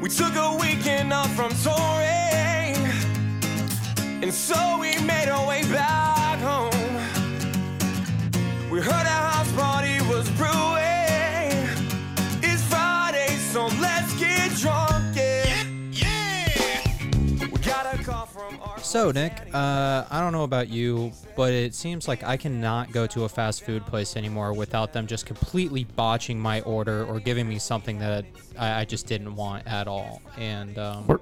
We took a weekend off from touring, and so we made our way back home. We heard So, Nick, uh, I don't know about you, but it seems like I cannot go to a fast food place anymore without them just completely botching my order or giving me something that I, I just didn't want at all. And um, Or,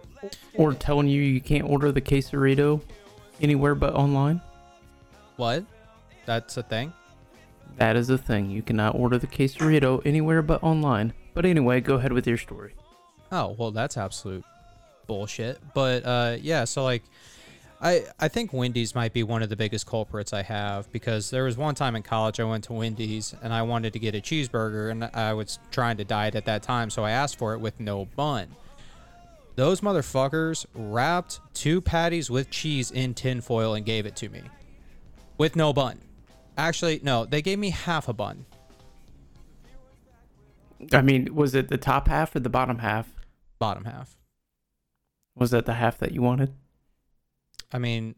or telling you you can't order the quesarito anywhere but online. what? That's a thing? That is a thing. You cannot order the quesarito anywhere but online. But anyway, go ahead with your story. Oh, well, that's absolute bullshit. But uh, yeah, so like, I I think Wendy's might be one of the biggest culprits I have because there was one time in college I went to Wendy's and I wanted to get a cheeseburger and I was trying to diet at that time, so I asked for it with no bun. Those motherfuckers wrapped two patties with cheese in tinfoil and gave it to me with no bun. Actually, no, they gave me half a bun. I mean, was it the top half or the bottom half? Bottom half. Was that the half that you wanted? I mean,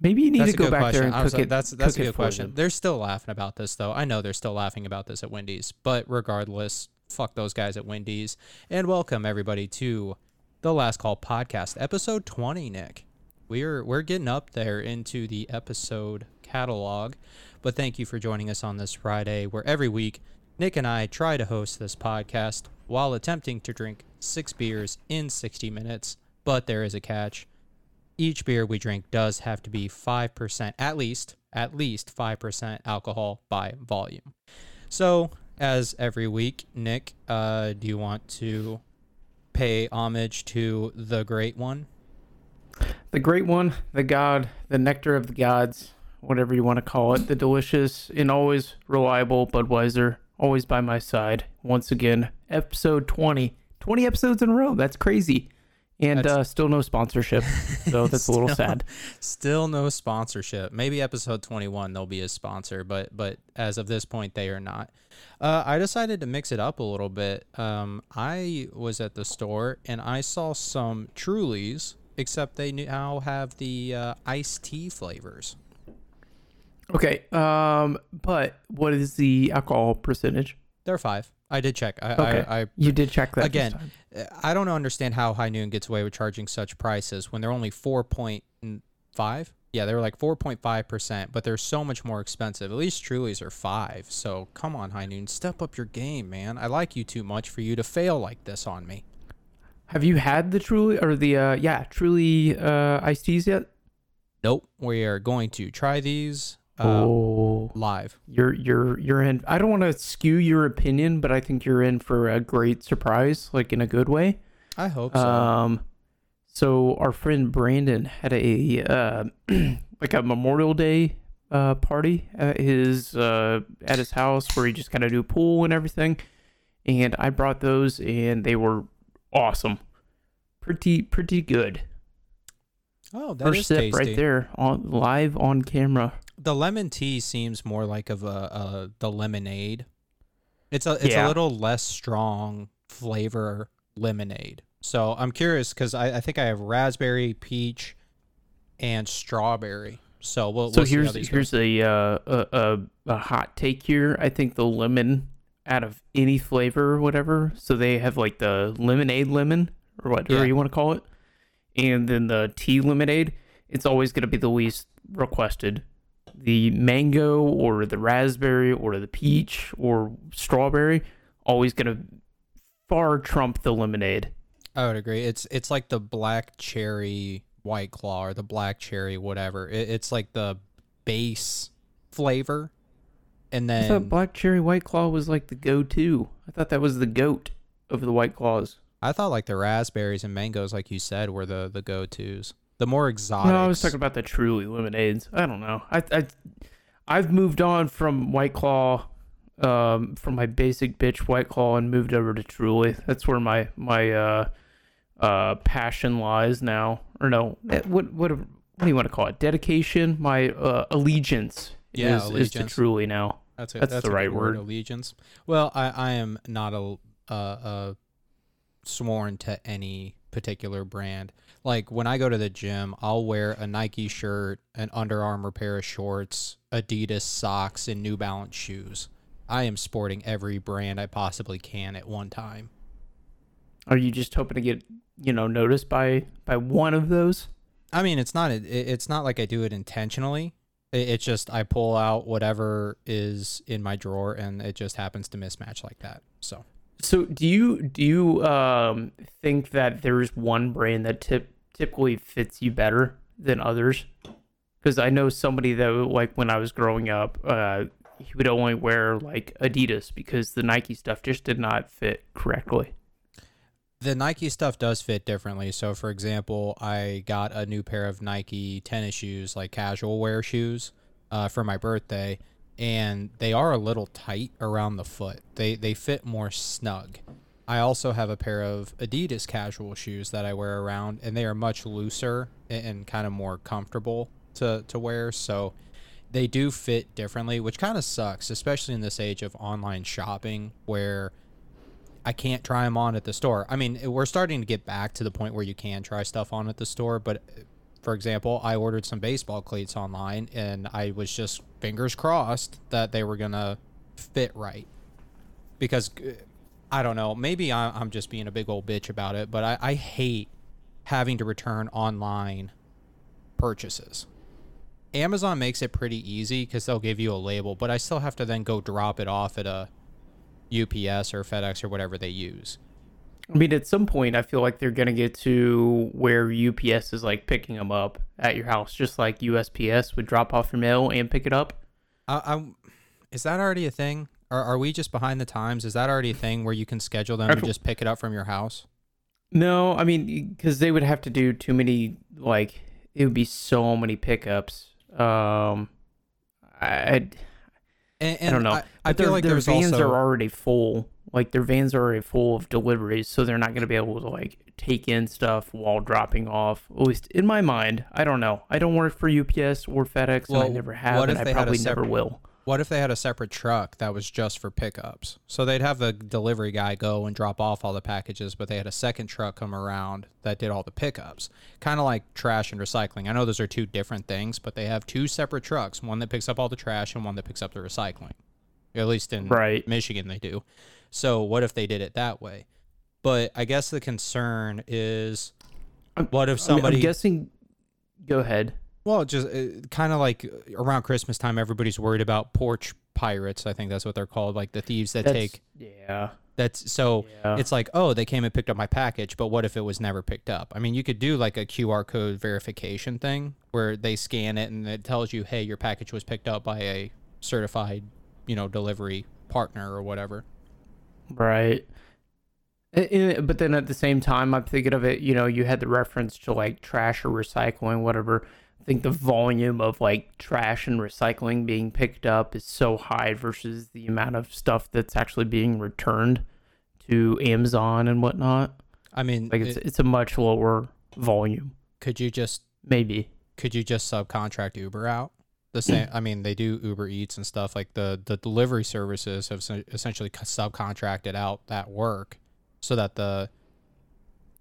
Maybe you need to go back question. there and cook it. That's that's a good question. They're still laughing about this though. I know they're still laughing about this at Wendy's, but regardless, fuck those guys at Wendy's. And welcome everybody to the Last Call podcast, episode 20, Nick. We're we're getting up there into the episode catalog, but thank you for joining us on this Friday where every week Nick and I try to host this podcast while attempting to drink 6 beers in 60 minutes, but there is a catch each beer we drink does have to be 5% at least at least 5% alcohol by volume so as every week nick uh, do you want to pay homage to the great one The great one, the god, the nectar of the gods, whatever you want to call it, the delicious and always reliable Budweiser, always by my side. Once again, episode 20. 20 episodes in a row. That's crazy. And uh, still no sponsorship. So that's a little sad. still no sponsorship maybe episode 21 they'll be a sponsor but but as of this point they are not uh, i decided to mix it up a little bit um, i was at the store and i saw some trulies except they now have the uh, iced tea flavors Okay. Um, but what is the alcohol percentage? They're five. I did check. I, Okay. I, I You did check that again. I don't understand how High Noon gets away with charging such prices when they're only four point five. Yeah, they were like four point five percent, but they're so much more expensive. At least Trulies are five. So come on, High Noon, step up your game, man. I like you too much for you to fail like this on me. Have you had the truly or the uh yeah truly uh iced teas yet? Nope. We are going to try these uh, oh, live. you're you're you're in. I don't want to skew your opinion, but I think you're in for a great surprise, like in a good way. I hope so. Um, so our friend Brandon had a uh, like a Memorial Day uh party at his uh at his house where he just kind of do pool and everything, and I brought those and they were awesome, pretty pretty good. oh, that First is sip tasty. right there on live on camera. The lemon tea seems more like of a, a the lemonade. It's a it's Yeah. a little less strong flavor lemonade. So I'm curious because I, I think I have raspberry, peach, and strawberry. So we'll, So we'll here's here's a, uh, a a a hot take here. I think the lemon out of any flavor or whatever. So they have like the lemonade lemon or whatever Yeah. you want to call it, and then the tea lemonade. It's always going to be the least requested. The mango or the raspberry or the peach or strawberry always going to far trump the lemonade. I would agree. It's it's like the black cherry white claw or the black cherry whatever. It, it's like the base flavor, and I then thought black cherry white claw was like the go-to. I thought that was the goat of the white claws. I thought like the raspberries and mangoes, like you said, were the the go tos. The more exotic. No, I was talking about the truly lemonades. I don't know. I I I've moved on from White Claw, um, from my basic bitch White Claw, and moved over to Truly. That's where my my uh uh passion lies now. Or no, eh, what what what do you want to call it? Dedication. My uh, allegiance. Yeah, is, is to. Truly now. That's, a, That's that's the right word. Allegiance. Well, I, I am not a uh, uh sworn to any particular brand. Like when I go to the gym, I'll wear a Nike shirt, an Under Armour pair of shorts, Adidas socks, and New Balance shoes. I am sporting every brand I possibly can at one time. Are you just hoping to get you know noticed by by one of those? I mean, it's not it, it's not like I do it intentionally. It, it's just I pull out whatever is in my drawer, and it just happens to mismatch like that. So So do you do you um think that there's one brand that tip, typically fits you better than others? Because I know somebody that like when I was growing up, uh, he would only wear like Adidas because the Nike stuff just did not fit correctly. the Nike stuff does fit differently. So, for example, I got a new pair of Nike tennis shoes, like casual wear shoes, uh, for my birthday, and they are a little tight around the foot. They they fit more snug. I also have a pair of Adidas casual shoes that I wear around, and they are much looser and, and kind of more comfortable to to wear. So. They do fit differently, which kind of sucks, especially in this age of online shopping where I can't try them on at the store. I mean, we're starting to get back to the point where you can try stuff on at the store, but for example, I ordered some baseball cleats online and I was just fingers crossed that they were going to fit right. Because uh, I don't know, maybe I'm just being a big old bitch about it, but I, I hate having to return online purchases. Amazon makes it pretty easy because they'll give you a label, but I still have to then go drop it off at a UPS or FedEx or whatever they use. I mean, at some point, I feel like they're gonna get to where UPS is like picking them up at your house, just like USPS would drop off your mail and pick it up. I, I, is that already a thing? Are, are we just behind the times? Is that already a thing where you can schedule them and just pick it up from your house? No, I mean, because they would have to do too many. Like, it would be so many pickups. Um, I, And, and I don't know. I, I feel their, like their vans also are already full. Like their vans are already full of deliveries, so they're not going to be able to like take in stuff while dropping off. At least in my mind, I don't know. I don't work for UPS or FedEx, and I never have, and I they had a probably never will. What if they had a separate truck that was just for pickups? So they'd have the delivery guy go and drop off all the packages, but they had a second truck come around that did all the pickups. Kind of like trash and recycling. I know those are two different things, but they have two separate trucks one that picks up all the trash and one that picks up the recycling. At least in Right. Michigan, they do. So what if they did it that way? But I guess the concern is what if I mean, somebody I'm guessing. Go ahead. Well, just uh, kind of like around Christmas time, everybody's worried about porch pirates. I think that's what they're called, like the thieves that That's- take. Yeah. That's so. Yeah. It's like, oh, they came and picked up my package, but what if it was never picked up? I mean, you could do like a QR code verification thing where they scan it and it tells you, hey, your package was picked up by a certified, you know, delivery partner or whatever. Right. Eh, But then at the same time, I'm thinking of it, you know, you had the reference to like trash or recycling, whatever. I think the volume of like trash and recycling being picked up is so high versus the amount of stuff that's actually being returned to Amazon and whatnot. I mean, Like it's it- it's a much lower volume, could you just maybe. could you just subcontract Uber out? The same. I mean, they do Uber Eats and stuff. Like the the delivery services have essentially subcontracted out that work, so that the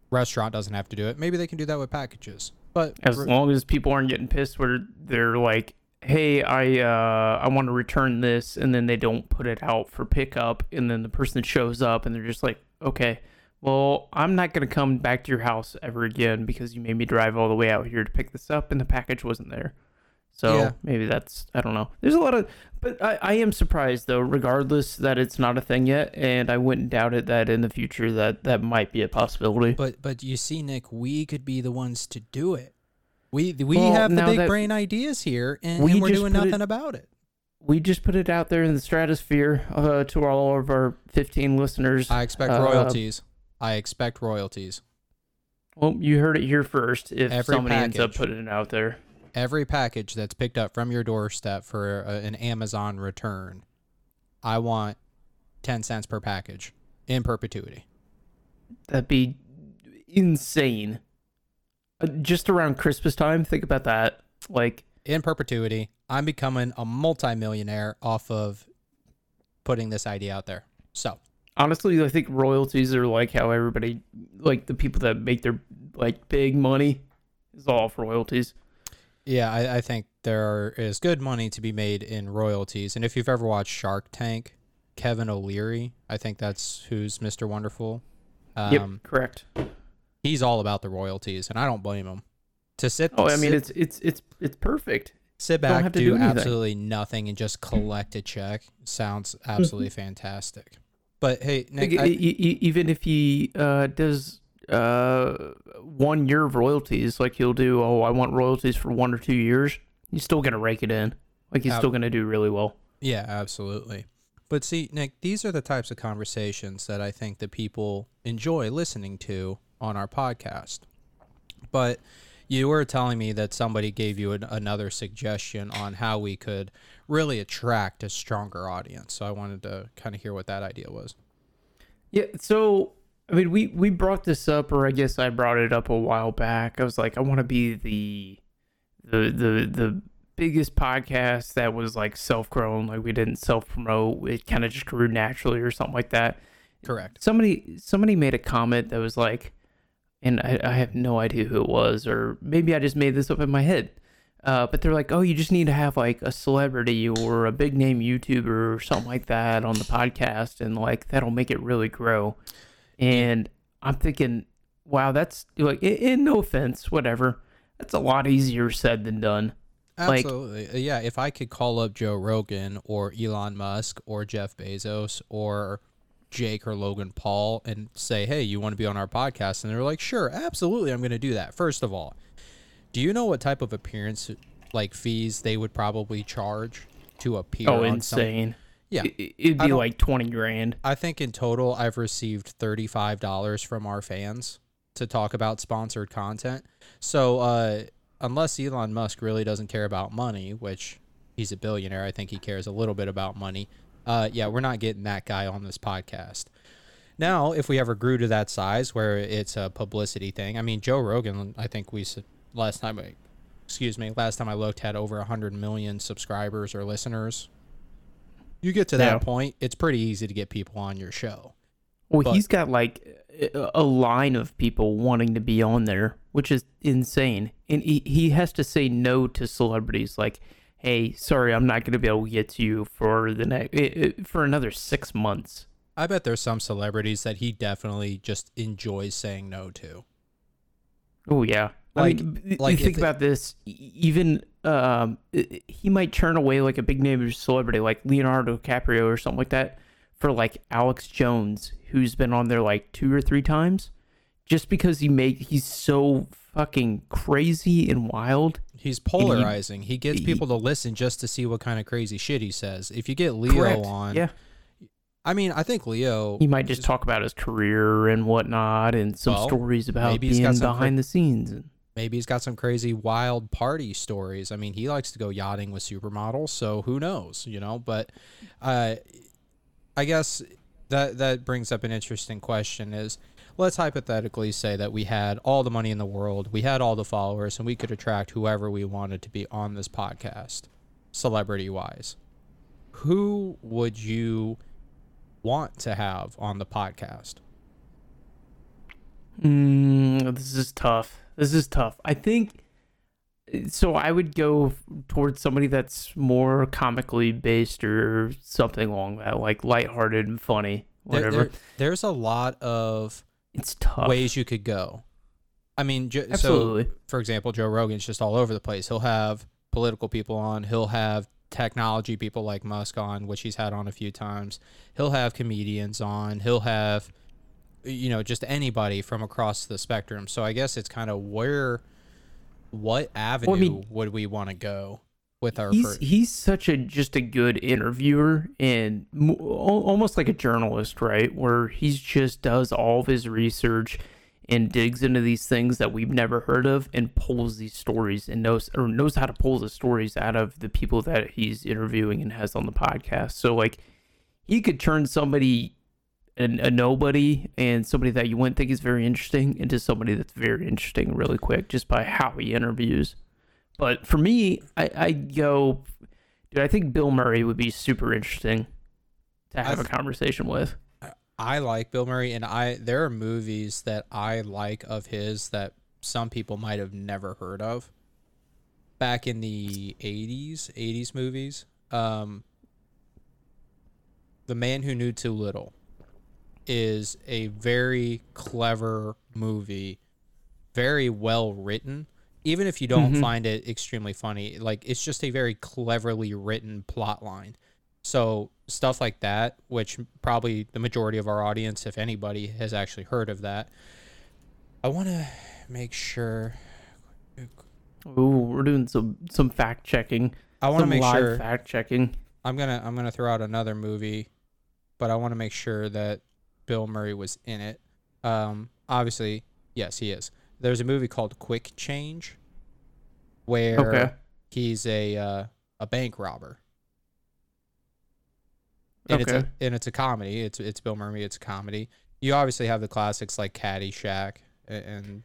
restaurant doesn't have to do it. Maybe they can do that with packages. But As re- long as people aren't getting pissed where they're like, "Hey, I uh I want to return this," and then they don't put it out for pickup, and then the person shows up and they're just like, "Okay, well, I'm not gonna come back to your house ever again because you made me drive all the way out here to pick this up, and the package wasn't there." So Yeah. maybe that's I don't know. There's a lot of, but I, I am surprised though, regardless that it's not a thing yet, and I wouldn't doubt it that in the future that that might be a possibility. but but you see, Nick, we could be the ones to do it. We we Well, have the big brain ideas here, and, We we're doing put it- nothing about it. we just put it out there in the stratosphere uh, to all of our 15 listeners. I expect Uh, royalties. I expect royalties. well, you heard it here first. If Every somebody ends up putting it out there, every package that's picked up from your doorstep for a, an Amazon return, I want 10 cents per package in perpetuity. that'd be insane. Uh, just around Christmas time, think about that. Like, In perpetuity, I'm becoming a multimillionaire off of putting this idea out there. So, honestly, I think royalties are like how everybody, like the people that make their like big money, is all off royalties. Yeah, I, I think there is good money to be made in royalties. And if you've ever watched Shark Tank, Kevin O'Leary, I think that's who's Mr. Wonderful. Um, yep, correct. He's all about the royalties, and I don't blame him. To sit, Oh, I mean, sit, it's it's it's it's perfect. sit back, do, do absolutely nothing, and just collect a check sounds absolutely fantastic. But hey, Nick, I- even if he uh, does uh, one year of royalties, like he'll do, oh, I want royalties for one or two years, he's still gonna rake it in. Like he's Ab- still gonna do really well. Yeah, absolutely. But see, Nick, these are the types of conversations that I think that people enjoy listening to on our podcast. But you were telling me that somebody gave you an, another suggestion on how we could really attract a stronger audience. So I wanted to kind of hear what that idea was. Yeah. So I mean, we we brought this up, or I guess I brought it up a while back. I was like, I want to be the the the the biggest podcast that was like self grown, like we didn't self promote. It kind of just grew naturally, or something like that. Correct. somebody somebody made a comment that was like and I, I have no idea who it was or maybe i just made this up in my head uh, but they're like oh you just need to have like a celebrity or a big name youtuber or something like that on the podcast and like that'll make it really grow and i'm thinking wow that's like in no offense whatever that's a lot easier said than done Like- Absolutely. Uh, yeah, if I could call up Joe Rogan or Elon Musk or Jeff Bezos or Jake or Logan Paul and say, "Hey, you want to be on our podcast?" and they're like, "Sure, absolutely, I'm going to do that." First of all, do you know what type of appearance like fees they would probably charge to appear oh on some insane Yeah. It- it'd be like 20 grand I think in total, I've received $35 from our fans to talk about sponsored content. So, uh, unless Elon Musk really doesn't care about money, which he's a billionaire, I think he cares a little bit about money. Uh, yeah, we're not getting that guy on this podcast. Now, if we ever grew to that size where it's a publicity thing, I mean, Joe Rogan, I think we s- last time excuse me, last time I looked had over 100 million subscribers or listeners. You get to that Yeah. point, it's pretty easy to get people on your show. Well, But- he's got like a- a line of people wanting to be on there, which is insane. And he, he has to say no to celebrities like, "Hey, sorry, I'm not going to be able to get to you for the next for another 6 months." I bet there's some celebrities that he definitely just enjoys saying no to. Oh yeah. Like- I mean, like you think it- about this. Even um, he might turn away like a big name celebrity, like Leonardo DiCaprio or something like that, for like Alex Jones, who's been on there like two or three times, just because he make he's so fucking crazy and wild. He's polarizing. He gets he- people to listen just to see what kind of crazy shit he says. If you get Leo on, Yeah. I mean, I think Leo. He might just talk about his career and whatnot, and some Well, stories about being behind the scenes. Maybe he's got some crazy wild party stories. I mean, he likes to go yachting with supermodels, so who knows, you know? But uh, I guess that that brings up an interesting question is let's hypothetically say that we had all the money in the world, we had all the followers, and we could attract whoever we wanted to be on this podcast, celebrity wise. Who would you want to have on the podcast? Mm, this is tough. This is tough. I think so. I would go towards somebody that's more comically based or something along that, like lighthearted and funny, whatever. there- there's a lot of it's tough. ways you could go. I mean, jo- so for example, Joe Rogan's just all over the place. He'll have political people on. He'll have technology people like Musk on, which he's had on a few times. He'll have comedians on. He'll have, you know, just anybody from across the spectrum. So I guess it's kind of where, what avenue mean- would we want to go with our he's first? he's such a just a good interviewer and mo- almost like a journalist, right? Where he's just does all of his research and digs into these things that we've never heard of and pulls these stories and knows or knows how to pull the stories out of the people that he's interviewing and has on the podcast. So like he could turn somebody an, a nobody and somebody that you wouldn't think is very interesting into somebody that's very interesting really quick just by how he interviews. But for me, I, I go, dude. I think Bill Murray would be super interesting to have a I've- conversation with. I like Bill Murray, and I there are movies that I like of his that some people might have never heard of. Back in the '80s, '80s movies, um, The Man Who Knew Too Little is a very clever movie, very well written. Even if you don't Mhm. find it extremely funny, like it's just a very cleverly written plot line. So stuff like that, which probably the majority of our audience, if anybody, has actually heard of that. I want to make sure. Ooh, we're doing some some fact checking. I want to make live sure. fact checking. I'm gonna I'm gonna throw out another movie, but I want to make sure that Bill Murray was in it. Um, obviously, yes, he is. There's a movie called Quick Change, where Okay. he's a uh, a bank robber. And it's Okay. a, and it's a comedy. It's it's Bill Murray. It's a comedy. You obviously have the classics like Caddyshack and, and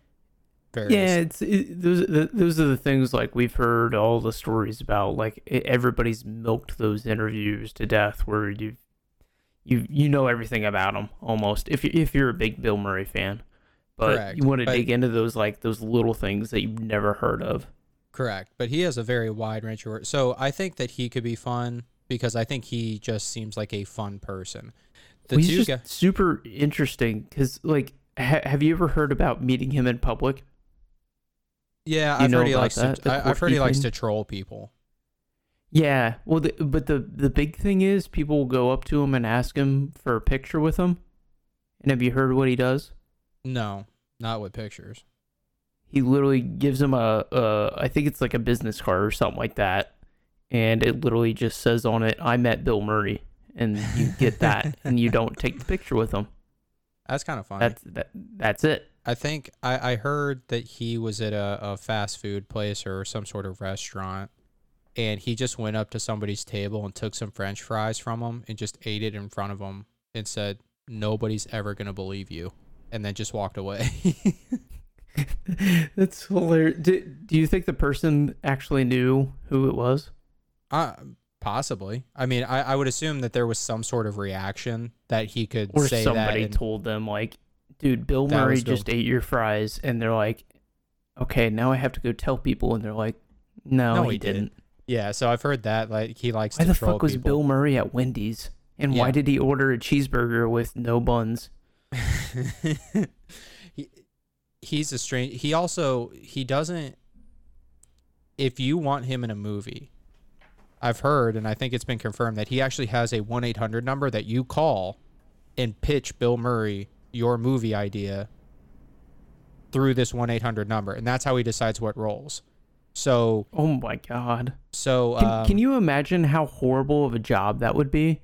various. Yeah, it's it, those those are the things like we've heard all the stories about. Like everybody's milked those interviews to death, where you you you know everything about him almost. If you if you're a big Bill Murray fan, but Correct, you want to but- dig into those like those little things that you've never heard of. Correct, but he has a very wide range of work. So I think that he could be fun because I think he just seems like a fun person. The Well, two he's guys, just super interesting because like ha- have you ever heard about meeting him in public? yeah, I've heard he likes that, to. I, I've heard he likes to troll people. Yeah, well, the, but the the big thing is people will go up to him and ask him for a picture with him. And have you heard what he does? No, not with pictures. He literally gives him a, a I think it's like a business card or something like that, and it literally just says on it, "I met Bill Murray," and you get that, and you don't take the picture with him. That's kind of funny. That's that. That's it. I think I, I heard that he was at a, a fast food place or some sort of restaurant, and he just went up to somebody's table and took some French fries from them and just ate it in front of them and said, "Nobody's ever gonna believe you," and then just walked away. That's hilarious. Do, do you think the person actually knew who it was? Uh, possibly. I mean, I, I would assume that there was some sort of reaction that he could Or say that. somebody and- told them like, "Dude, Bill Murray Bill- just ate your fries," and they're like, "Okay, now I have to go tell people," and they're like, "No, No, he, he didn't." didn't. Yeah, so I've heard that. Like he likes Why to the troll fuck was people. Bill Murray at Wendy's? And why did he order a cheeseburger with no buns? he, he's a strange. He also he doesn't. If you want him in a movie, I've heard and I think it's been confirmed that he actually has a one eight hundred number that you call, and pitch Bill Murray your movie idea. Through this one eight hundred number, and that's how he decides what roles. So Oh my god. so Can, um, can you imagine how horrible of a job that would be?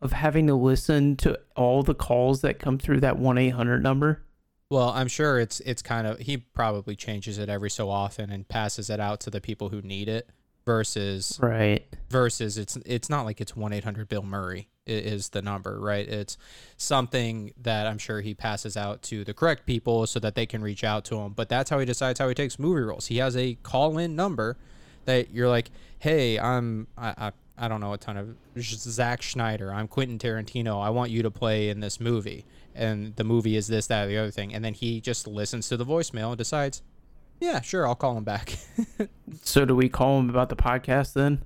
Of having to listen to all the calls that come through that 1 800 number? Well, I'm sure it's it's kind of he probably changes it every so often and passes it out to the people who need it versus Right. versus it's it's not like it's 1-800 Bill Murray is the number, right? It's something that I'm sure he passes out to the correct people so that they can reach out to him. But that's how he decides how he takes movie roles. He has a call-in number that you're like, "Hey, I'm I I, I don't know a ton of Zack Snyder. I'm Quentin Tarantino. I want you to play in this movie." And the movie is this, that, or the other thing. And then he just listens to the voicemail and decides, "Yeah, sure, I'll call him back." So do we call him about the podcast then?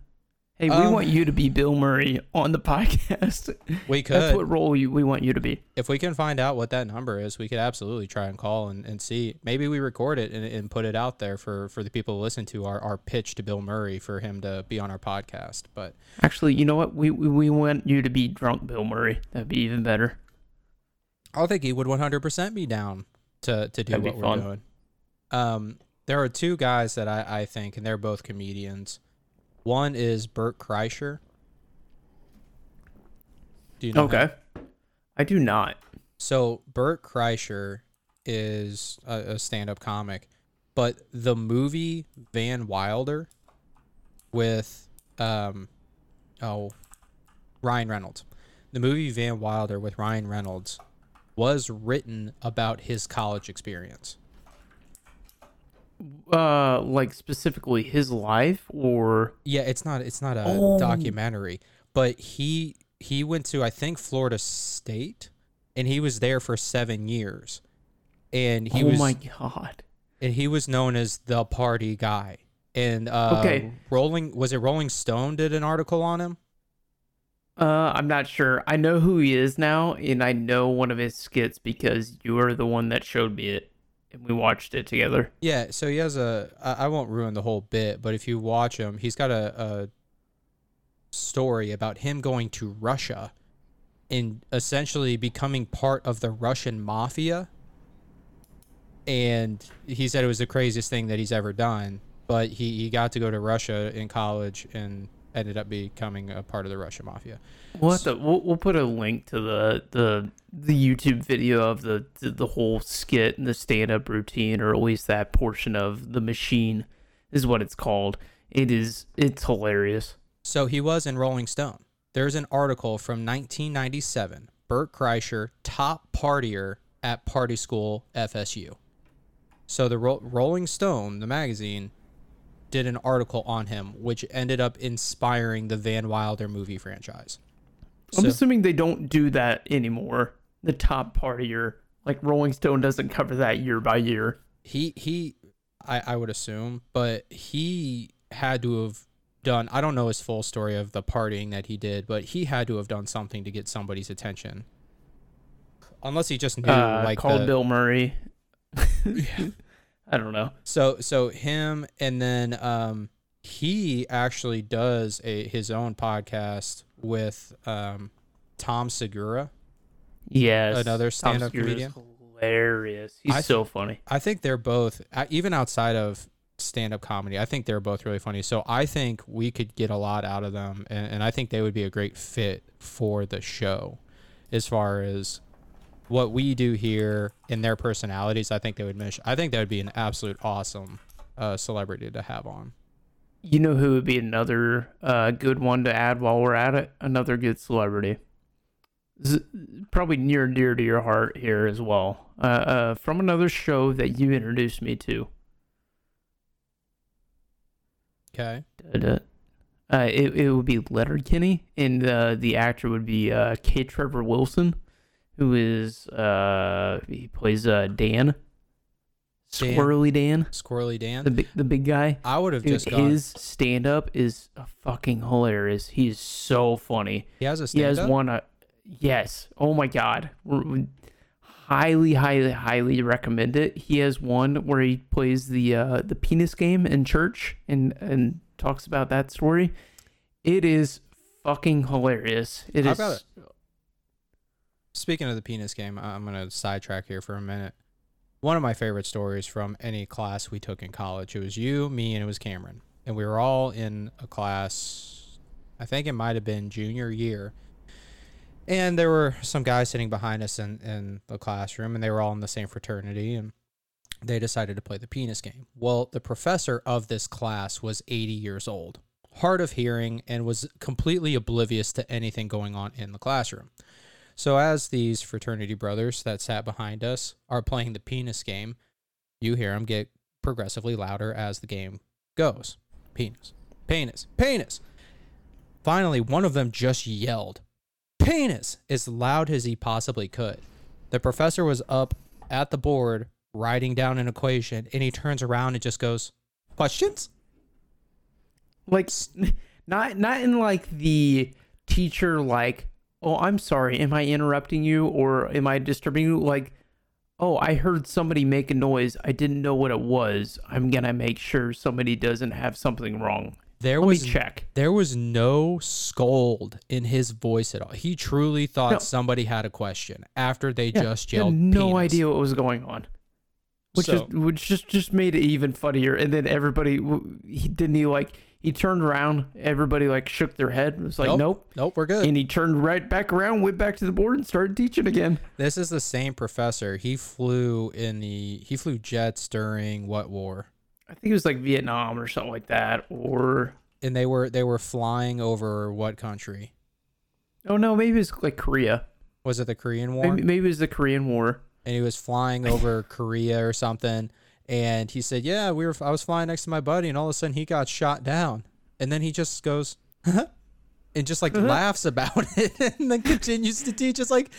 Hey, we Um, want you to be Bill Murray on the podcast. we could. That's what role you, we want you to be. if we can find out what that number is, we could absolutely try and call and, and see. Maybe we record it and, and put it out there for, for the people to listen to our, our pitch to Bill Murray for him to be on our podcast. But Actually, you know what? We, we, we want you to be drunk Bill Murray. That'd be even better. I think he would 100% be down to, to do That'd what we're fun. doing. Um, there are two guys that I, I think, and they're both comedians. One is Bert Kreischer. Do you know him? Okay. I do not. So Bert Kreischer is a, a stand-up comic, but the movie Van Wilder with um oh Ryan Reynolds. The movie Van Wilder with Ryan Reynolds was written about his college experience. Uh, like specifically his life or Yeah, it's not it's not a Oh. documentary, but he he went to I think Florida State and he was there for seven years, and he oh was my god. and he was known as the party guy. And uh, Okay. Rolling was it Rolling Stone did an article on him? Uh, I'm not sure. I know who he is now, and I know one of his skits because you are the one that showed me it, and we watched it together. Yeah, so he has a. I won't ruin the whole bit, but if you watch him, he's got a, a story about him going to Russia and essentially becoming part of the Russian mafia. And he said it was the craziest thing that he's ever done. But he, he got to go to Russia in college and ended up becoming a part of the Russian mafia. We'll, to, we'll, we'll put a link to the the the YouTube video of the the, whole skit and the stand up routine, or at least that portion of the machine, is what it's called. It is it's hilarious. So he was in Rolling Stone. There's an article from 1997. Bert Kreischer, top partier at Party School FSU. So the Ro- Rolling Stone, the magazine, did an article on him, which ended up inspiring the Van Wilder movie franchise. I'm So- assuming they don't do that anymore. The top partier, like Rolling Stone, doesn't cover that year by year. he he I, I would assume but he had to have done i don't know his full story of the partying that he did but he had to have done something to get somebody's attention unless he just knew Uh, like called the- Bill Murray. I don't know. so so him and then um he actually does a his own podcast with um tom segura Yes, Another stand-up comedian? Hilarious. He's I- so funny. I think they're both uh, even outside of stand-up comedy. I think they're both really funny. So I think we could get a lot out of them, and, and I think they would be a great fit for the show, as far as what we do here in their personalities. I think they would mesh. I think that would be an absolute awesome uh, celebrity to have on. You know who would be another uh, good one to add while we're at it? Another good celebrity. Z- probably near and dear to your heart here as well. Uh, uh, from another show that you introduced me to. Okay. Uh, it, it would be Letterkenny, and uh, the actor would be uh, K. Trevor Wilson, who is uh, he plays uh, Dan, Dan. Squirrely Dan, Squirrely Dan. the big the big guy. I would have Dude, just gone. his stand up is fucking hilarious. He is so funny. he has a He stand has one. Uh, yes. Oh my god. Highly, highly, highly recommend it. He has one where he plays the uh, the penis game in church and and talks about that story. It is fucking hilarious. It How is. Speaking of the penis game, I'm going to sidetrack here for a minute. One of my favorite stories from any class we took in college. It was you, me, and it was Cameron. And we were all in a class, I think it might have been junior year. And there were some guys sitting behind us in, in the classroom, and they were all in the same fraternity. And they decided to play the penis game. Well, the professor of this class was 80 years old, hard of hearing, and was completely oblivious to anything going on in the classroom. So, as these fraternity brothers that sat behind us are playing the penis game, you hear them get progressively louder as the game goes. Penis, penis, penis. Finally, one of them just yelled, penis, as loud as he possibly could. The professor was up at the board writing down an equation, and he turns around and just goes, Questions? like not not in like the teacher like oh i'm sorry am i interrupting you or am i disturbing you like oh i heard somebody make a noise i didn't know what it was i'm gonna make sure somebody doesn't have something wrong There let was me check There was no scold in his voice at all. He truly thought No. somebody had a question after they Yeah, just yelled. no penis. idea what was going on which So- is which just just made it even funnier and then everybody he didn't he like he turned around everybody like shook their head it was like Nope. nope Nope, we're good. and he turned right back around went back to the board and started teaching again this is the same professor. He flew in the he flew jets during what war? I think it was like Vietnam or something like that. Or And they were they were flying over what country? oh no, maybe it was like Korea. Was it the Korean War? Maybe, maybe it was the Korean War. and he was flying over Korea or something. And he said, "Yeah, we were. I was flying next to my buddy, and all of a sudden he got shot down." And then he just goes, and just like mm-hmm. laughs about it, and then continues to teach. It's like,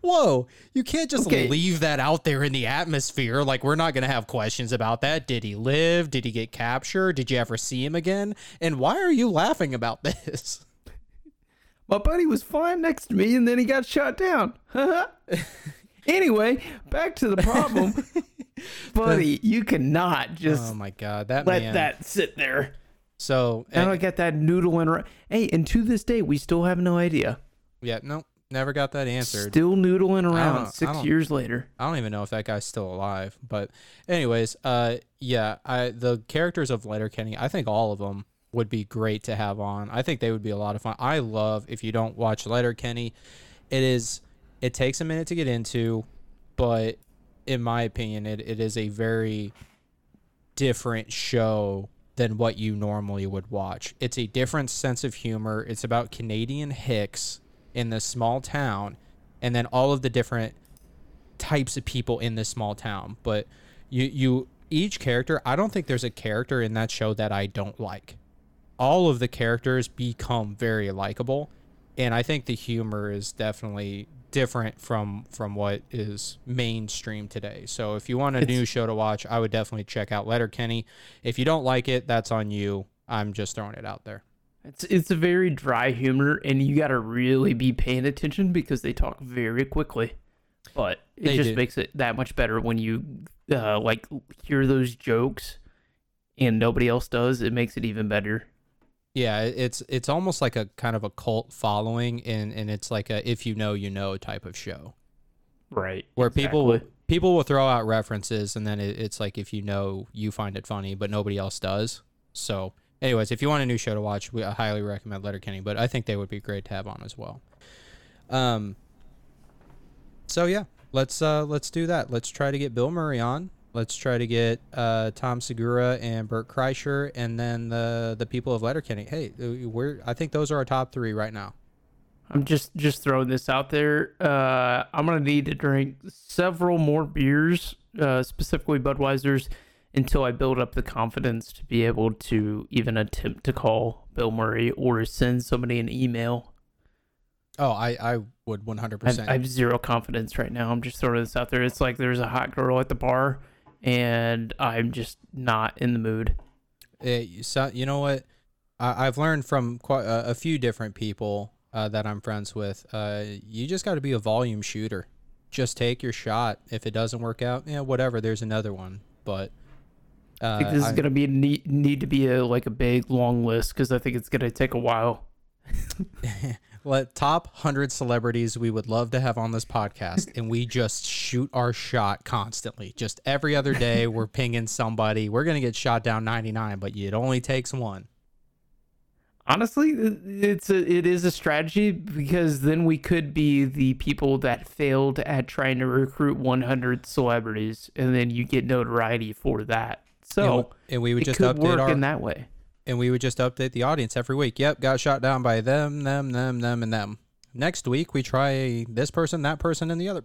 Whoa, you can't just Okay. leave that out there in the atmosphere. Like, we're not going to have questions about that. Did he live? Did he get captured? Did you ever see him again? And why are you laughing about this? My buddy was flying next to me and then he got shot down. anyway, back to the problem. buddy, you cannot just Oh my God, that let man. that sit there. so, Now eh, I got that noodle in. Hey, and to this day, we still have no idea. yeah, no, never got that answered. Still noodling around six years later. I don't even know if that guy's still alive. But anyways, uh yeah, I the characters of Letterkenny, I think all of them would be great to have on. I think they would be a lot of fun. I love if you don't watch Letterkenny, it is it takes a minute to get into, but in my opinion it, it is a very different show than what you normally would watch. It's a different sense of humor. It's about Canadian hicks in this small town and then all of the different types of people in this small town. But you you each character, I don't think there's a character in that show that I don't like. All of the characters become very likable, and I think the humor is definitely different from from what is mainstream today. So if you want a It's- new show to watch, I would definitely check out Letterkenny. If you don't like it, that's on you. I'm just throwing it out there. It's it's a very dry humor, and you got to really be paying attention because they talk very quickly. But it They just do. makes it that much better when you uh, like hear those jokes, and nobody else does. It makes it even better. Yeah, it's it's almost like a kind of a cult following, and and it's like a if you know you know type of show Right. where people will, people will throw out references, and then it, it's like if you know you find it funny, but nobody else does. So, anyways, if you want a new show to watch, we I highly recommend Letterkenny, but I think they would be great to have on as well. Um. So yeah, let's uh let's do that. Let's try to get Bill Murray on. Let's try to get uh, Tom Segura and Bert Kreischer, and then the the people of Letterkenny. Hey, uh, we're I think those are our top three right now. I'm just just throwing this out there. Uh, I'm gonna need to drink several more beers, uh, specifically Budweisers, until I build up the confidence to be able to even attempt to call Bill Murray or send somebody an email. Oh, I I would 100. percent I have zero confidence right now. I'm just throwing this out there. It's like there's a hot girl at the bar, and I'm just not in the mood. It, so, you know what? I, I've learned from quite a, a few different people uh, that I'm friends with. Uh, you just got to be a volume shooter. Just take your shot. If it doesn't work out, yeah, whatever. There's another one. But uh, I think this I- is gonna be need, need to be a like a big long list because I think it's gonna take a while. Let top 100 celebrities we would love to have on this podcast, and we just shoot our shot constantly. Just every other day, we're pinging somebody. We're going to get shot down 99, but it only takes one. Honestly, it's a it is a strategy because then we could be the people that failed at trying to recruit 100 celebrities, and then you get notoriety for that. So and, and we would just update work our in that way. And we would just update the audience every week. Yep, got shot down by them, them, them, them, and them. Next week we try this person, that person, and the other.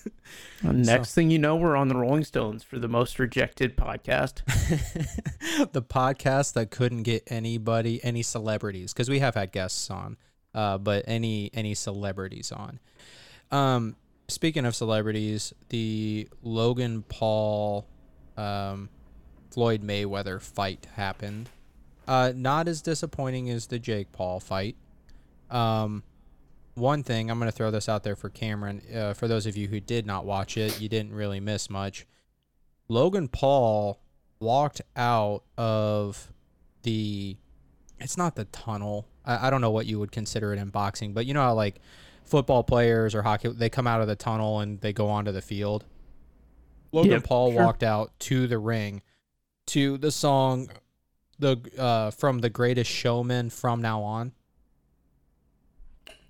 Next thing you know, we're on the Rolling Stones for the most rejected podcast. the podcast that couldn't get anybody, any celebrities, because we have had guests on, uh, but any any celebrities on. Um, speaking of celebrities, the Logan Paul, um, Floyd Mayweather fight happened. Uh, not as disappointing as the Jake Paul fight. Um, one thing I'm going to throw this out there for Cameron. Uh, for those of you who did not watch it, you didn't really miss much. Logan Paul walked out of the. It's not the tunnel. I, I don't know what you would consider it in boxing, but you know how like football players or hockey they come out of the tunnel and they go onto the field. Logan Paul sure. walked out to the ring to the song the uh from the greatest showman from now on.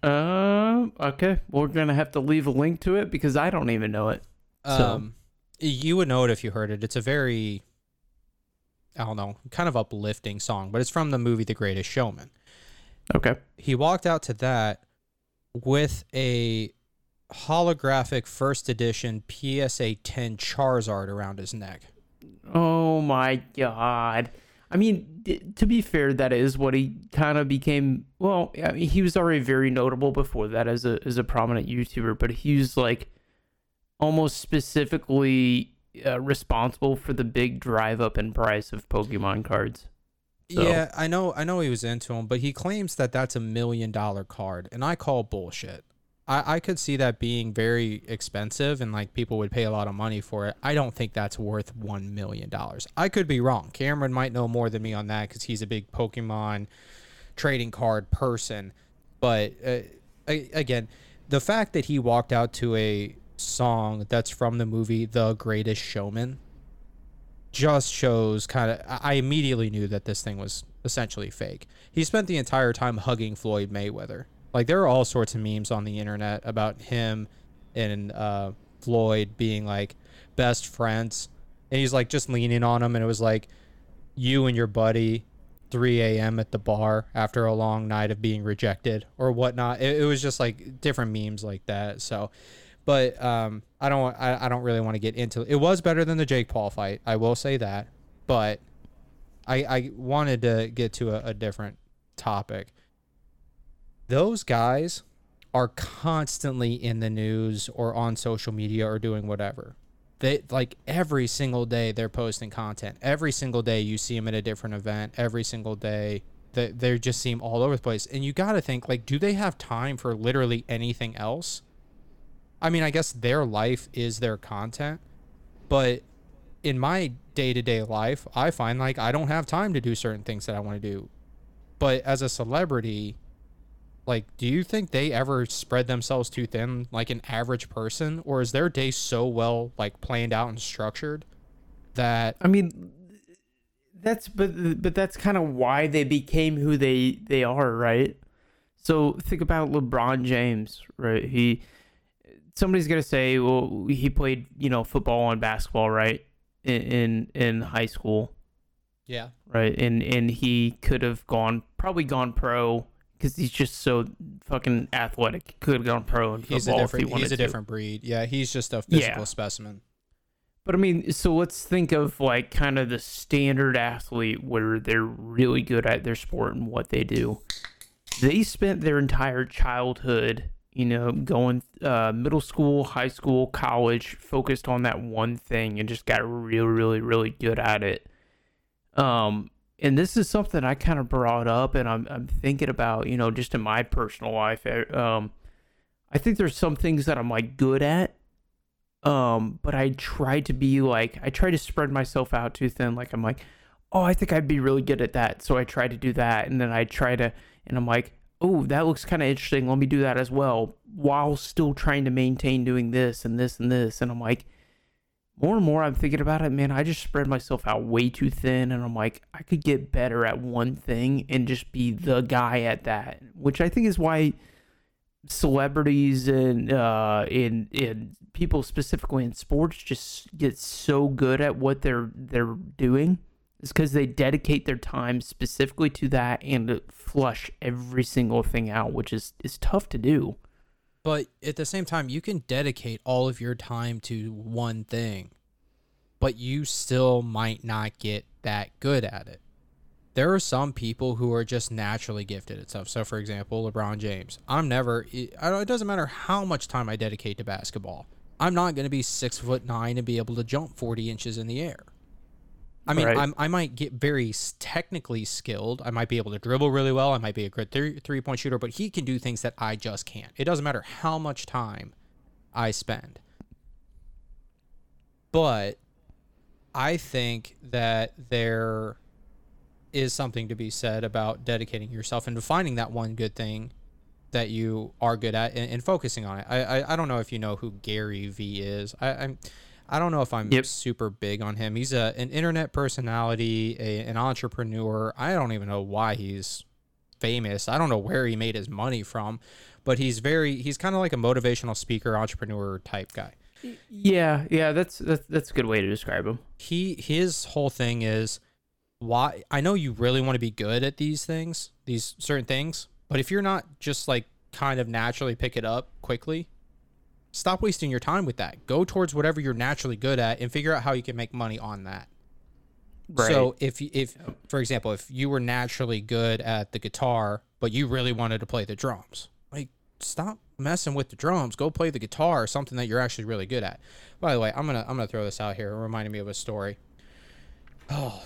Um. Okay. We're gonna have to leave a link to it because I don't even know it. So- Um, you would know it if you heard it. It's a very, I don't know, kind of uplifting song, but it's from the movie The Greatest Showman. Okay. He walked out to that with a holographic first edition PSA 10 Charizard around his neck. Oh my god. I mean, to be fair, that is what he kind of became. Well, I mean, he was already very notable before that as a as a prominent YouTuber, but he was like almost specifically uh, responsible for the big drive up in price of Pokemon cards. So- Yeah, I know. I know he was into him, but he claims that that's a million dollar card, and I call bullshit. I, I could see that being very expensive, and like people would pay a lot of money for it. I don't think that's worth one million dollars. I could be wrong. Cameron might know more than me on that because he's a big Pokemon trading card person. But uh, a- again, the fact that he walked out to a song that's from the movie The Greatest Showman just shows kind of I immediately knew that this thing was essentially fake. He spent the entire time hugging Floyd Mayweather. Like there are all sorts of memes on the internet about him and uh, Floyd being like best friends, and he's like just leaning on him, and it was like you and your buddy 3 a.m. at the bar after a long night of being rejected or whatnot. It, it was just like different memes like that. So, but um, I don't I, I don't really want to get into it. Was better than the Jake Paul fight. I will say that, but I I wanted to get to a, a different topic. Those guys are constantly in the news or on social media or doing whatever. They like every single day they're posting content. Every single day you see them at a different event. Every single day they they just seem all over the place. And you got to think like do they have time for literally anything else? I mean, I guess their life is their content, but in my day-to-day life, I find like I don't have time to do certain things that I want to do. But as a celebrity, like do you think they ever spread themselves too thin like an average person or is their day so well like planned out and structured that I mean, that's but but that's kind of why they became who they they are, right? So think about LeBron James, right? He somebody's gonna say, well, he played you know football and basketball, right? In in, in high school, yeah right? And and he could have gone probably gone pro because he's just so fucking athletic. He could have gone pro in he's football if he wanted he's a to. different breed yeah he's just a Yeah. physical specimen But I mean, so let's think of like kind of the standard athlete where they're really good at their sport and what they do. They spent their entire childhood, you know, going uh, middle school, high school, college, focused on that one thing and just got really, really, really good at it. Um, and this is something I kind of brought up, and I'm I'm thinking about, you know, just in my personal life. eh, Um, I think there's some things that I'm like good at, um, but I try to be like I try to spread myself out too thin. Like I'm like, oh, I think I'd be really good at that, so I try to do that, and then I try to, and I'm like, oh, that looks kind of interesting. Let me do that as well, while still trying to maintain doing this and this and this. And I'm like, more and more I'm thinking about it, man. I just spread myself out way too thin, and I'm like, I could get better at one thing and just be the guy at that, which I think is why celebrities and uh in in people specifically in sports just get so good at what they're they're doing is because they dedicate their time specifically to that and flush every single thing out which is is tough to do But at the same time, you can dedicate all of your time to one thing, but you still might not get that good at it. There are some people who are just naturally gifted at stuff. So, for example, LeBron James. I'm never. It doesn't matter how much time I dedicate to basketball. I'm not going to be six foot nine and be able to jump 40 inches in the air. I mean, Right. I'm, I might get very technically skilled. I might be able to dribble really well. I might be a good three, three point shooter, but he can do things that I just can't. It doesn't matter how much time I spend. But I think that there is something to be said about dedicating yourself and finding that one good thing that you are good at and, and focusing on it. I, I I don't know if you know who Gary V is. I, I'm I don't know if I'm Yep. super big on him. He's a an internet personality, a, an entrepreneur. I don't even know why he's famous. I don't know where he made his money from, but he's very he's kind of like a motivational speaker, entrepreneur type guy. yeah yeah that's that's, that's a good way to describe him he his whole thing is why I know you really want to be good at these things, these certain things, but if you're not just like kind of naturally pick it up quickly, stop wasting your time with that. Go towards whatever you're naturally good at and figure out how you can make money on that. Right. So if if for example, if you were naturally good at the guitar, but you really wanted to play the drums, like stop messing with the drums, go play the guitar, something that you're actually really good at. By the way, I'm gonna I'm gonna throw this out here. It reminded me of a story. Oh,